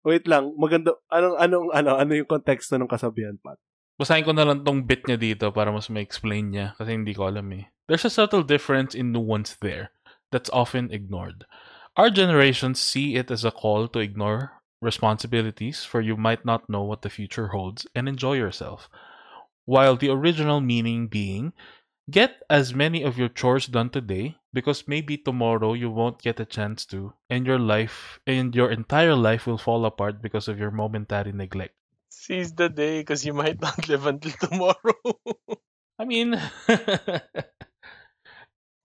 Wait lang, maganda. Anong, anong, ano, ano yung konteksto ng kasabihan, Pat? Basahin ko na lang tong bit niya dito para mas ma-explain niya kasi hindi ko alam eh. There's a subtle difference in nuance there that's often ignored. Our generations see it as a call to ignore responsibilities for you might not know what the future holds and enjoy yourself. While the original meaning being get as many of your chores done today because maybe tomorrow you won't get a chance to and your life and your entire life will fall apart because of your momentary neglect. Seize the day because you might not live until tomorrow. I mean,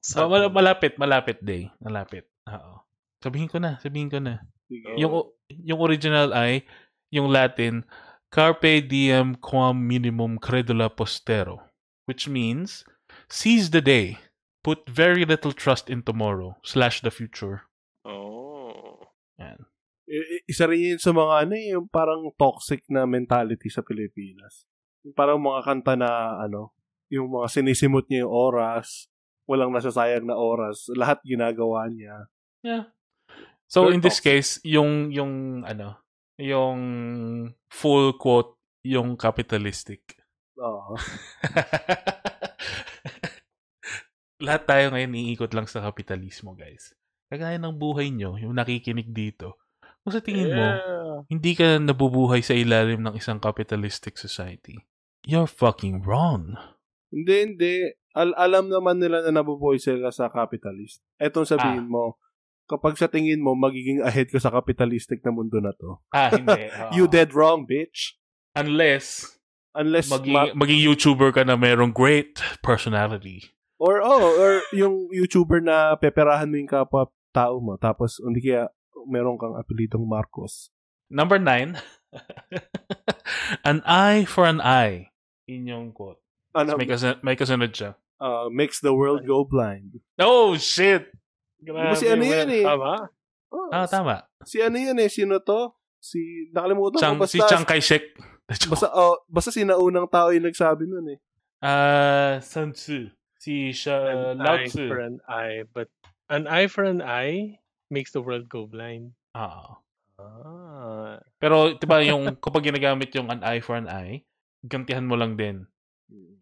Sad mal- malapit, malapit day. Malapit. Oo. Sabihin ko na, sabihin ko na. Sige. Yung yung original ay yung Latin carpe diem quam minimum credula postero, which means seize the day, put very little trust in tomorrow slash the future. Oh. Yan. Isa rin yun sa mga ano eh, yung parang toxic na mentality sa Pilipinas. Yung parang mga kanta na ano, yung mga sinisimot niya yung oras, walang nasasayang na oras, lahat ginagawa niya. Yeah. So Very in this toxic. case, yung yung ano, yung full quote yung capitalistic. Oo. Lahat tayo ngayon iikot lang sa kapitalismo, guys. Kagaya ng buhay nyo, yung nakikinig dito. Kung sa tingin mo, Yeah. hindi ka nabubuhay sa ilalim ng isang capitalistic society, you're fucking wrong. Hindi, hindi. Al- alam naman nila na nabubuhay sila sa capitalist. Etong sabihin mo, kapag sa tingin mo, magiging ahead ka sa capitalistic na mundo na to. Ah, hindi. Oo. You dead wrong, bitch. Unless, Unless, maging, ma- maging YouTuber ka na merong great personality. or, oh, or yung YouTuber na peperahan mo yung kapwa tao mo, tapos hindi kaya meron kang apelidong Marcos. Number nine, an eye for an eye. Inyong quote. Ano, May, kasun- may kasunod siya. uh, makes the world go blind. Oh, shit! Diba si ano yan eh? Tama? Oh, Ah, tama. Si ano yan eh? Sino to? Si, nakalimutan Chang, ko. si Basta, Chiang Kai-shek. basta, oh, basta sinaunang tao yung nagsabi nun eh. Ah, Sun Tzu. Si Sha, an Lao eye Tzu. for an eye, but an eye for an eye makes the world go blind. Ah. Ah. Pero, di ba, yung kapag ginagamit yung an eye for an eye, gantihan mo lang din.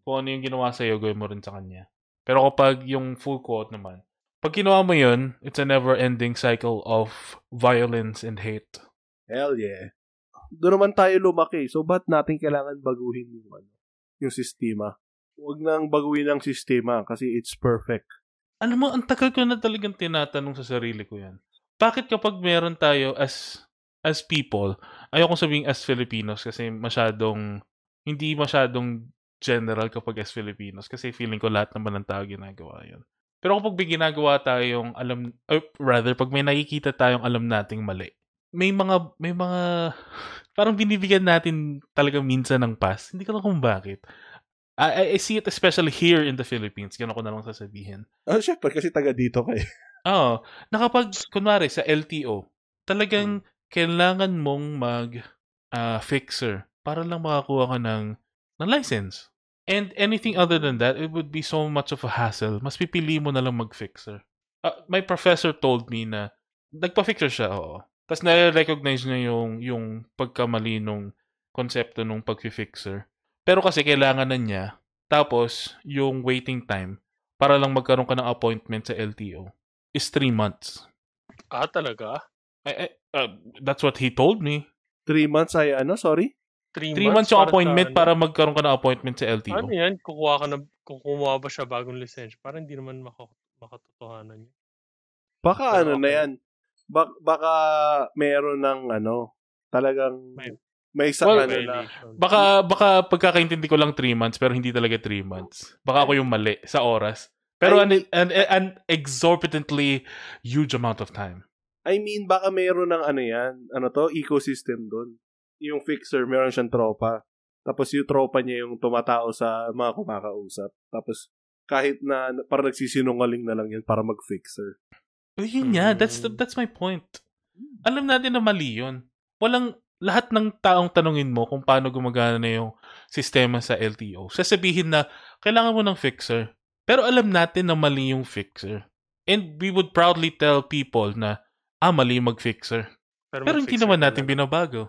Kung ano yung ginawa sa'yo, gawin mo rin sa kanya. Pero kapag yung full quote naman, pag ginawa mo yun, it's a never-ending cycle of violence and hate. Hell yeah. Doon naman tayo lumaki. So, ba't natin kailangan baguhin yung, ano, yung sistema? Huwag nang baguhin ang sistema kasi it's perfect. Alam mo, ang tagal ko na talagang tinatanong sa sarili ko yan. Bakit kapag meron tayo as as people, ayoko sabihin as Filipinos kasi masyadong, hindi masyadong general kapag as Filipinos kasi feeling ko lahat naman ng tao ginagawa yun. Pero kapag may ginagawa tayong alam, or rather, pag may nakikita tayong alam nating mali, may mga, may mga, parang binibigyan natin talaga minsan ng pass. Hindi ko alam kung bakit. I, I- see it especially here in the Philippines. Ganun ko na lang sasabihin. Ah, syempre, kasi taga dito kayo. Oo. Na kapag, kunwari, sa LTO, talagang kailangan mong mag ah, fixer para lang makakuha ka ng, ng license. And anything other than that, it would be so much of a hassle. Mas pipili mo na lang mag-fixer. Ah, my professor told me na nagpa-fixer siya, oo. Tapos na-recognize niya yung, yung pagkamali nung konsepto nung pag-fixer. Pero kasi kailangan na niya. Tapos, yung waiting time para lang magkaroon ka ng appointment sa LTO is three months. Ah, talaga? I, I- uh, that's what he told me. Three months ay ano, sorry? Three, Three months yung para appointment sa ano? para magkaroon ka ng appointment sa LTO. Ano yan? Kukuha ka na, kung kumuha ba siya bagong lisensya, parang hindi naman maka, makatotohanan yun. Baka Pero ano na okay. yan. Bak- baka meron ng ano, talagang May- may sa Well, ano na. Baka baka pagkakaintindi ko lang 3 months pero hindi talaga 3 months. Baka ako yung mali sa oras. Pero an, Ay, an, an exorbitantly huge amount of time. I mean, baka meron ng ano yan, ano to, ecosystem doon. Yung fixer, meron siyang tropa. Tapos yung tropa niya yung tumatao sa mga kumakausap. Tapos kahit na parang nagsisinungaling na lang yan para mag-fixer. Oh, yun nga, that's the, Mm. that's my point. Alam natin na mali yun. walang lahat ng taong tanungin mo kung paano gumagana na yung sistema sa LTO. Sasabihin na kailangan mo ng fixer. Pero alam natin na mali yung fixer. And we would proudly tell people na ah, mali mag-fixer. Pero, hindi mag-fixer naman ka natin lang. binabago.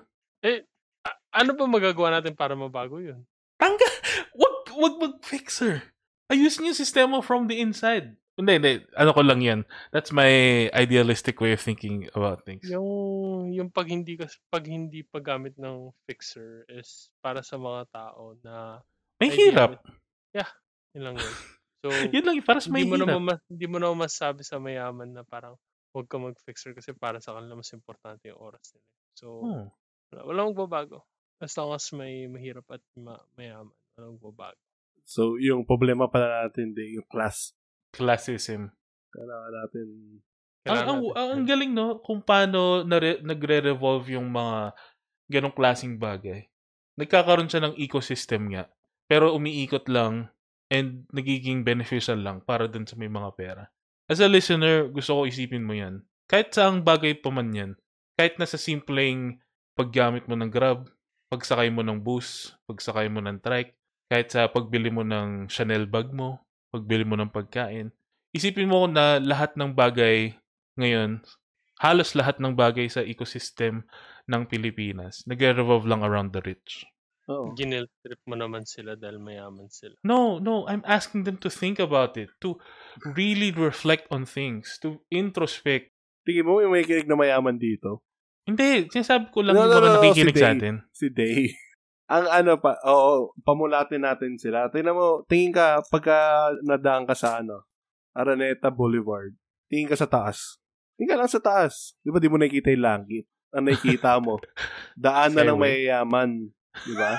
A- ano ba magagawa natin para mabago yun? Tangga! Wag, wag mag-fixer. Ayusin yung sistema from the inside. Hindi, hindi. Ano ko lang yan. That's my idealistic way of thinking about things. Yung yung pag hindi kas pag hindi paggamit ng fixer is para sa mga tao na May hirap. Yun lang yun. So Yun lang, para sa may hindi mo hirap. naman mas, hindi mo naman masasabi sa mayaman na parang huwag ka mag-fixer kasi para sa kanila mas importante yung oras nila. So Hmm. wala, walang magbabago. As long as may mahirap at ma- mayaman, walang magbabago. So, yung problema pala natin din, yung class. Classism. Kailangan natin Ang, Kailangan ang, natin- ang, ang galing, no? Kung paano nare, nagre-revolve yung mga ganong klaseng bagay. Nagkakaroon siya ng ecosystem nga. Pero umiikot lang and nagiging beneficial lang para dun sa may mga pera. As a listener, gusto ko isipin mo yan. Kahit saang bagay pa man yan. Kahit na sa simpleng paggamit mo ng grab, pagsakay mo ng bus, pagsakay mo ng trike, kahit sa pagbili mo ng Chanel bag mo, pagbili mo ng pagkain. Isipin mo na lahat ng bagay ngayon, halos lahat ng bagay sa ecosystem ng Pilipinas, nagre-revolve lang around the rich. Oo. Ginil trip mo naman sila dahil mayaman sila. No, no, I'm asking them to think about it, to really reflect on things, to introspect. Tingin mo yung may kinig na mayaman dito? Hindi, sinasabi ko lang No, yung no, mga no, no, nakikinig si sa Dave. atin. Si Day. Ang ano pa, oo, pamulatin natin sila. Tingnan mo, tingin ka, pagka nadaan ka sa ano, Araneta Boulevard, tingin ka sa taas. Tingin ka lang sa taas. Di ba di mo nakikita yung langit? Ang nakikita mo, daan na ng mayayaman. Di ba?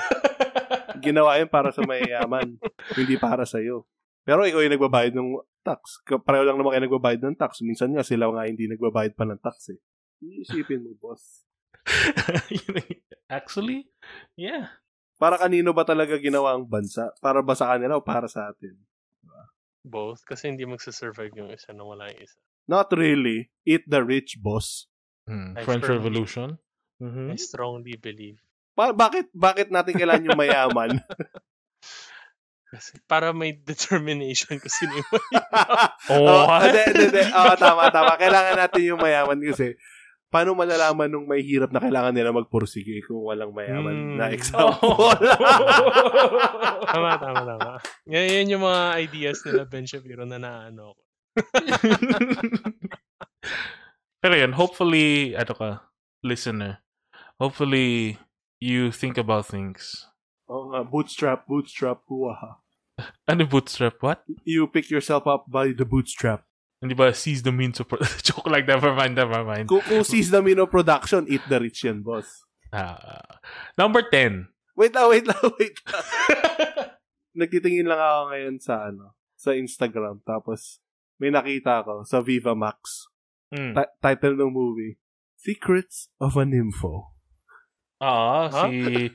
Ginawa yun para sa mayayaman, hindi para sa iyo. Pero ikaw yung nagbabayad ng tax. Pareho lang naman kayo nagbabayad ng tax. Minsan nga sila nga hindi nagbabayad pa ng tax eh. Iisipin mo, boss. Actually, yeah. Para kanino ba talaga ginawa ang bansa? Para ba sa kanila o para sa atin? Both. Kasi hindi magsasurvive yung isa na wala yung isa. Not really. Eat the rich, boss. Hmm, I French Revolution. Mhm. I strongly believe. Pa- bakit bakit natin kailangan yung mayaman? Kasi para may determination kasi ni Oh, oh, hindi, hindi, hindi. Oo, tama, tama. Kailangan natin yung mayaman kasi paano malalaman nung may hirap na kailangan nila magpursige kung walang mayaman na Hmm. example? tama, tama, tama. Yan, yan yung mga ideas nila Ben Shapiro na naano ko. Pero yun, hopefully, ano ka, listener, hopefully, you think about things. Oo nga, bootstrap, bootstrap, huwaha. Ano bootstrap? What? You pick yourself up by the bootstrap. Hindi ba seize the means of... pro- Joke like, never mind, never mind. Kung, kung seize the mean of production, eat the rich yan, boss. Ah, number 10. Wait lang, wait lang, wait lang. Nagtitingin lang ako ngayon sa ano, sa Instagram. Tapos, may nakita ako sa Viva Max. mm. Ti- title ng movie, Secrets of a Nympho. Oo, Huh? si...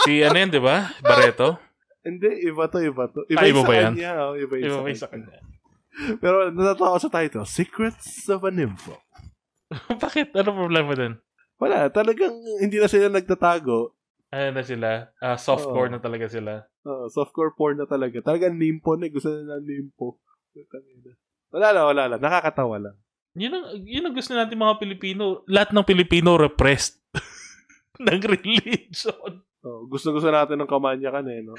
si ano yan, di ba? Barreto? Hindi, iba to, iba to. Ah, yung iba sa ba yan? Kanya, oh, iba, Iba sa kanya. sa kanya? Pero natatawa sa title, Secrets of a Nympho. Bakit? Ano problema dun? Wala, talagang hindi na sila nagtatago. Ano na sila? Ah, softcore Oo. na talaga sila. Uh, softcore porn na talaga. Talagang nympho na. Gusto na ng nympho. Wala lang, wala lang. Nakakatawa lang. Yun ang, yun ang gusto natin mga Pilipino. Lahat ng Pilipino repressed ng religion. Oh, gusto-gusto natin ng kamanyakan eh, no?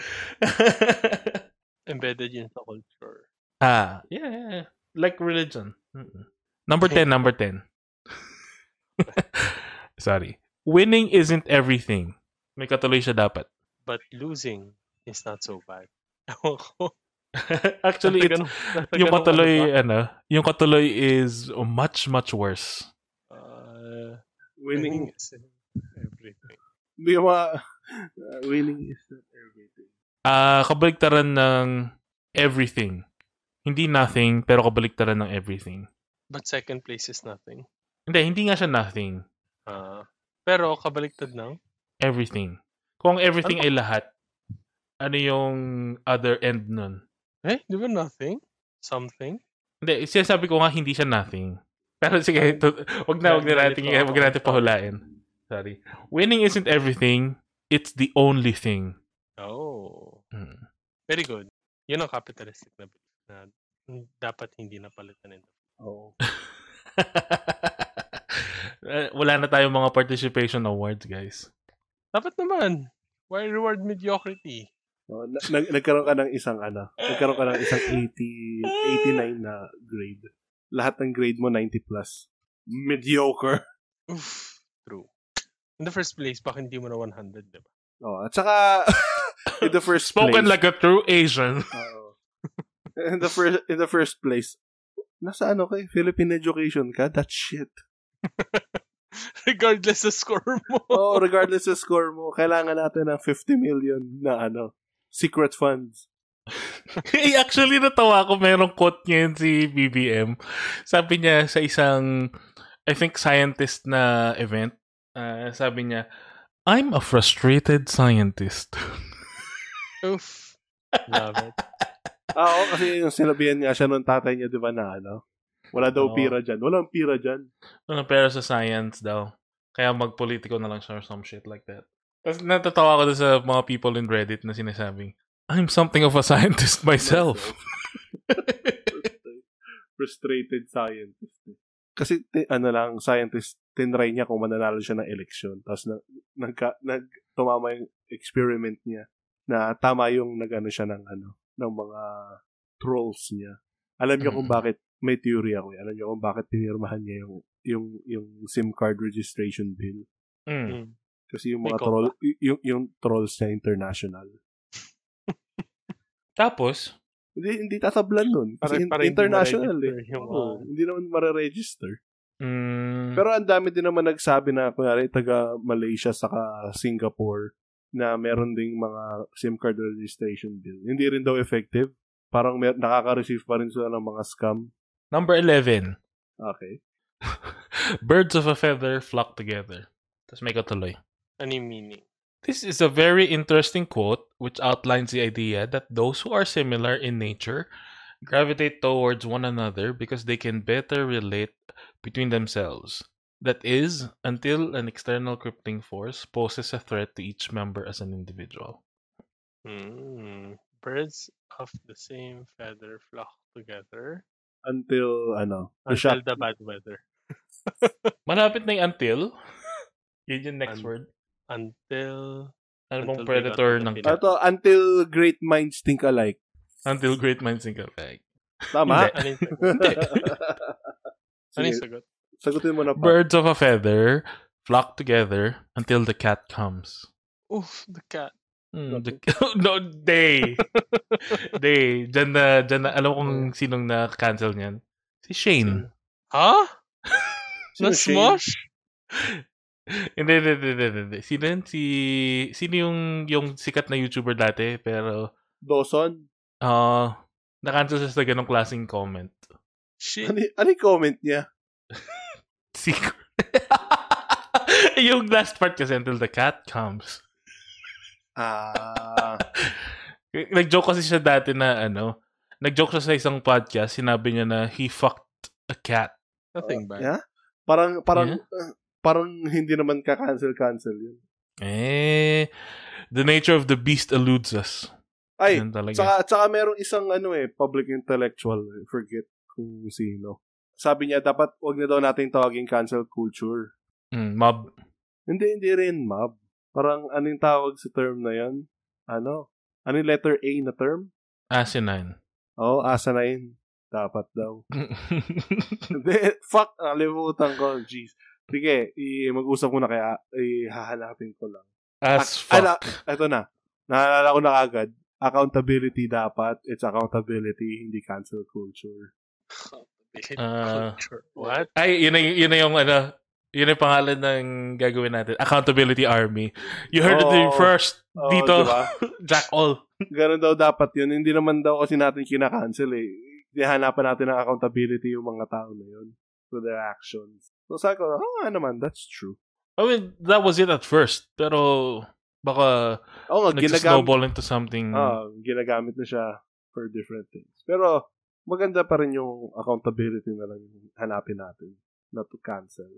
Embedded yun sa culture. Ah, yeah, yeah, yeah. Like religion. Mm-mm. Number 10, number 10. Sorry. Winning isn't everything. May katuloy siya dapat. But losing is not so bad. Actually, it's, yung katuloy, ano ba? yung katuloy is much, much worse. Uh, Winning, winning is everything. hindi yung mga, uh, winning is not everything. Ah, kabaligtaran ng everything. Hindi nothing, pero kabaligtaran ng everything. But second place is nothing. Hindi, hindi nga siya nothing. Ah, pero kabaliktad ng Everything. Kung everything Ano? ay lahat, ano yung other end nun? Eh, di ba nothing? Something? Hindi, sinasabi ko nga hindi siya nothing. Pero sige, to, wag na, wag na natin, wag na natin pahulain. Sorry. Winning isn't everything. It's the only thing. Oh. Mm. Very good. Yun ang capitalistic na na dapat hindi napalitan ito. Oo. Eh, Wala na tayong mga participation awards, guys. Dapat naman. Why reward mediocrity? Oh, na- nag- nagkaroon ka ng isang ano, nagkaroon ka ng isang 80, 89 na grade. Lahat ng grade mo 90 plus. Mediocre. Oof. True. In the first place, bakit hindi mo na 100, di ba? Oh, at saka in the first Spoken place. like a true Asian. Oo. In the first in the first place, nasa ano kay Philippine education ka? That shit. Regardless sa score mo. Oh, regardless sa score mo, kailangan natin ng 50 million na ano, secret funds. Eh, actually, natawa ko. Merong quote ngayon si BBM. Sabi niya sa isang, I think, scientist na event, ah, sabi niya, I'm a frustrated scientist. Oof. Love it. Ah, oo, kasi yung sinabihan nga siya nung tatay niya, di ba, na ano, wala daw Oo. pira dyan. Walang pira dyan. Ano pero sa science daw. Kaya magpolitiko na lang siya or some shit like that. Tapos natatawa ko doon sa mga people in Reddit na sinasabing, I'm something of a scientist myself. Frustrated scientist. eh. Kasi, ti- ano lang, scientist, tinry niya kung mananalo siya ng eleksyon. Tapos, na, nagka, nag, tumama yung experiment niya na tama yung nag-ano siya ng, ano, ng mga trolls niya. Alam niyo kung bakit, may theory ako. eh. Alam niyo kung bakit pinirmahan niya yung, yung, yung SIM card registration bill. Mm. Mm. Kasi yung mga troll, y- yung, yung trolls na international. Tapos, Hindi, hindi tatablan nun. Para- Kasi para hindi international eh. yung, Oo, hindi naman mare-register. mm, Pero ang dami din naman nagsabi na, kunwari, taga Malaysia saka Singapore na meron ding mga SIM card registration bill. Hindi rin daw effective. Parang mer- nakaka-receive pa rin sila ng mga scam. number 11. Okay. Birds of a feather flock together. Tapos may katuloy. Ano yung meaning? This is a very interesting quote which outlines the idea that those who are similar in nature gravitate towards one another because they can better relate between themselves. That is, until an external crippling force poses a threat to each member as an individual. Hmm. Birds of the same feather flock together Until, ano, the until shock. the bad weather. Malapit na yung until. Yun yung next Un- word. Until Ano bang until predator got to ng? Ito, until great minds think alike. Until great minds think alike. Tama? ano? Hindi. Ano yung sagot? sagutin mo na pa. Birds of a feather flock together until the cat comes. Oof, the cat. Mm, the, no, they. they. Diyan na, diyan na, alam kong sinong na-cancel niyan. Si Shane. Ha? Sino Na-smosh? Hindi, hindi, hindi, hindi, hindi. Sino yun? Si, sino yung, yung sikat na YouTuber dati, pero, Dawson? ah, na-cancel siya sa ganong klaseng comment. Shit. Ano, ano yung comment niya? Secret. yung last part kasi until the cat comes. Ah. Nag-joke kasi siya dati na ano, nag-joke siya sa isang podcast, sinabi niya na he fucked a cat. Nothing bad. yeah? Parang, parang, Yeah? uh, parang hindi naman ka-cancel-cancel yun. Eh, the nature of the beast eludes us. Ay. Tsaka, tsaka merong isang ano eh, public intellectual, eh, forget kung sino. Sabi niya, dapat wag na daw natin tawagin cancel culture. Mm, mob. Hindi, hindi rin, mab. Parang anong tawag sa term na yan? Ano? Ano letter A na term? Asinine. Oo, oh, asinine. Dapat daw. Hindi, fuck, nakalimutan ko. Jeez. Sige, i- mag-usap muna kaya ihahanapin ko lang. As Ah, fuck. Ito na. Naalala ko na agad. Accountability dapat. It's accountability, hindi cancel culture. Culture. What? Ay, yun na, yun na yung ano, yun na yung pangalan ng gagawin natin. Accountability Army. You heard it here Oo. first. Oo, Dito, diba? Jack All. Ganun daw dapat yun. Hindi naman daw kasi natin kinakancel eh. Hihanapan natin ng accountability yung mga tao na yun to their actions. So sabi ko, ah, naman, that's true. I mean, that was it at first. Pero, baka Oo nga, ginagamit, nagsisnowball into something. ah, ginagamit na siya for different things. Pero, maganda pa rin yung accountability na lang yung hanapin natin not to cancel.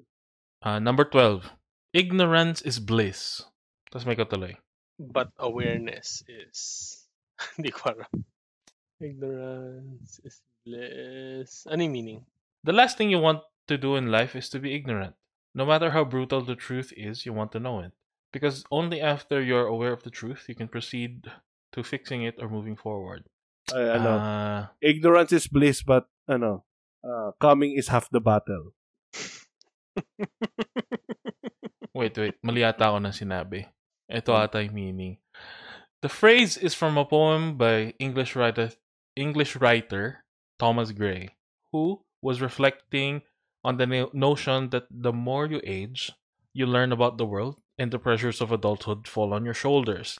Uh, number 12. Ignorance is bliss. Tapos may katuloy. But awareness is... Hindi ko alam. Ignorance is bliss. Ano yung meaning? The last thing you want to do in life is to be ignorant. No matter how brutal the truth is, you want to know it. Because only after you're aware of the truth, you can proceed to fixing it or moving forward. Ay, ano, Ah, ignorance is bliss, but, ano, uh, coming is half the battle. wait, wait. Mali ata ako ng sinabi. Ito ata yung meaning. The phrase is from a poem by English writer English writer Thomas Gray, who was reflecting on the no- notion that the more you age, you learn about the world and the pressures of adulthood fall on your shoulders.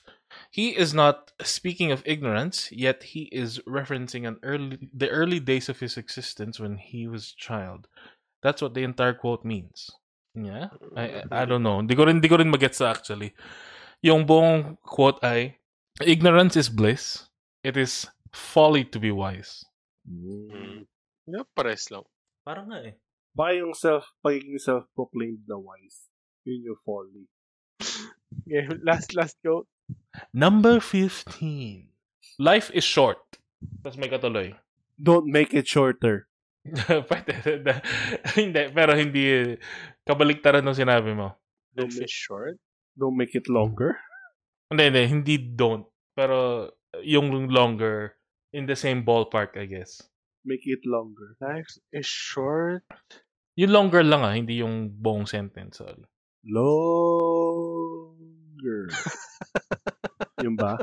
He is not speaking of ignorance, yet he is referencing an early the early days of his existence when he was a child. That's what the entire quote means. Yeah? I, I don't know. Hindi ko rin, hindi ko rin magets actually. Yung buong quote ay, Ignorance is bliss. It is folly to be wise. Mm. Yeah, pares lang. Parang nga eh. Baka yung self, pagiging self-proclaimed na wise. Yun yung folly. Okay, last, last quote. Number 15. Life is short. Tapos may katuloy. Don't make it shorter. Pwede. hindi, pero hindi. Kabaliktaran ng sinabi mo. Life is short. Don't make it longer. Hindi, hindi. Hindi don't. Pero yung longer, in the same ballpark, I guess. Make it longer. Life is short. Yung longer lang ah, hindi yung buong sentence. Sorry. Longer. Yun ba?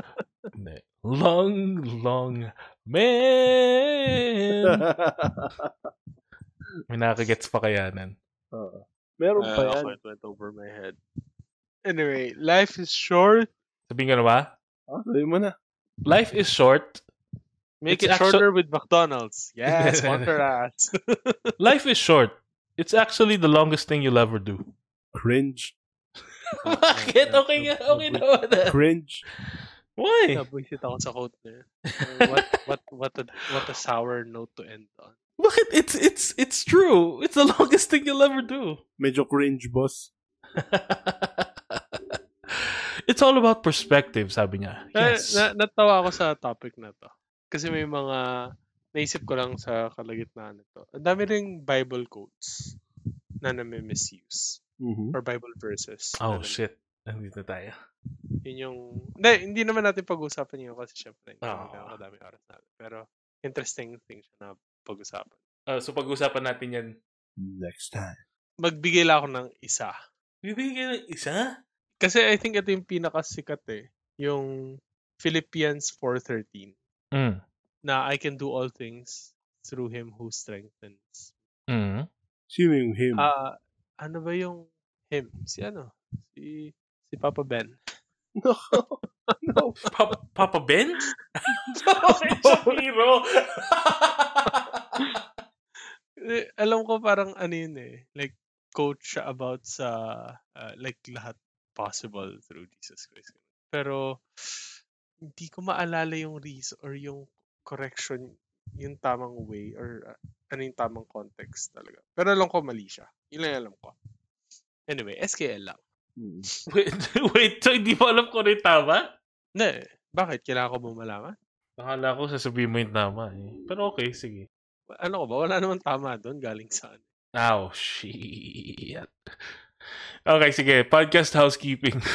Hindi. Long, long man. May nakagets pa kayanan. Oo. Meron pa Uh, yan. ako, it went over my head. Anyway, life is short. Sabihin ko na ba? Ah, sabi mo na. Life is short. Make It's it actu- shorter with McDonald's. Yes, sponsor us. Life is short. It's actually the longest thing you'll ever do. Cringe. Bakit? Okay nga. Okay naman. Cringe. Why? Nabuisit ako sa quote na what, what, what, a, what a sour note to end on. Bakit? It's, it's, it's true. It's the longest thing you'll ever do. Medyo cringe, boss. it's all about perspective, sabi niya. Na, Yes. na, natawa ako sa topic na to. Kasi may mga naisip ko lang sa kalagitnaan nito. Ang dami ring Bible quotes na nami-misuse. Mhm. Or Bible verses. oh, na shit. Nandito tayo. Yun yung... Hindi, hindi naman natin pag-usapan yun kasi syempre oh. kadami oras natin. Pero interesting thing siya na pag-usapan. Ah, so, pag-usapan natin yan. Next time. Magbigay lang ako ng isa. Bibigyan ng isa? Kasi I think ito yung pinakasikat eh. Yung Philippians 4.13 Mm. na I can do all things through Him who strengthens. Mm. Sino yung him? Ah, ano ba yung him? Si ano? Si si Papa Ben. no. no. Papa, Papa Ben? okay, Shapiro. Eh, alam ko parang ano yun eh. Like coach siya about sa ah, like lahat possible through Jesus Christ. Pero hindi ko maalala yung reason or yung correction yung tamang way or ah, ano yung tamang context talaga. Pero alam ko mali siya. Yun lang alam ko. Anyway, SKL lang. Mm. wait, wait, so hindi mo alam kung ano yung tama? Ne, bakit? Kailangan ko ba malaman? Akala ko sasabihin mo yung tama eh. Pero okay, sige. Ano ko ba? Wala naman tama doon. Galing saan? Oh, shit. Okay, sige. Podcast housekeeping.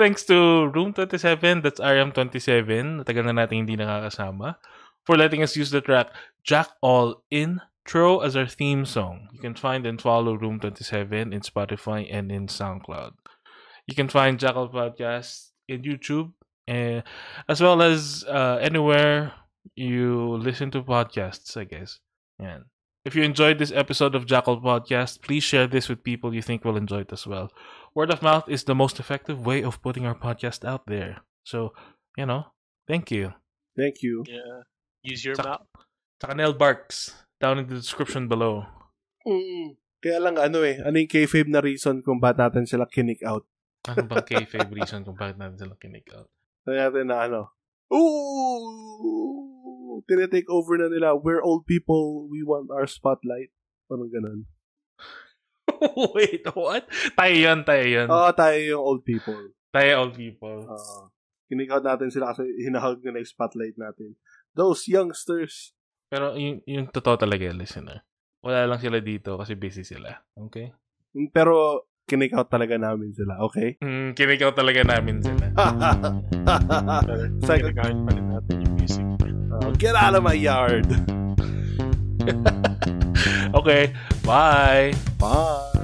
Thanks to Room 27, that's RM27, tagal na natin hindi nakakasama, for letting us use the track Jack All Intro as our theme song. You can find and follow Room 27 in Spotify and in SoundCloud. You can find Jackal Podcast in YouTube, eh, as well as uh, anywhere you listen to podcasts, I guess. Yan. If you enjoyed this episode of Jackal Podcast, please share this with people you think will enjoy it as well. Word of mouth is the most effective way of putting our podcast out there. So, you know, thank you. Thank you. Yeah. Use your Sak- mouth. Tsaka Nell Barks, down in the description below. Mm. Kaya lang ano eh, ano yung kayfabe na reason kung ba't natin sila kinik out? Ano bang kayfabe reason kung bakit natin sila kinig out? Kaya natin na ano, ooh, tinetake over na nila. We're old people, we want our spotlight. Parang ganun. Wait, what? Tayo yun, tayo yun. Oo, tayo yung old people. Tayo old people. Oo. Kinikot natin sila kasi hinahag na yung spotlight natin. Those youngsters. Pero yung, yung totoo talaga, listener. Wala lang sila dito kasi busy sila. Okay? Mm, Pero kinik-out talaga namin sila, okay? Mm, kinikaw talaga namin sila. Second, Ginagamit pa rin natin yung music. uh, get out of my yard. Okay, bye! Bye.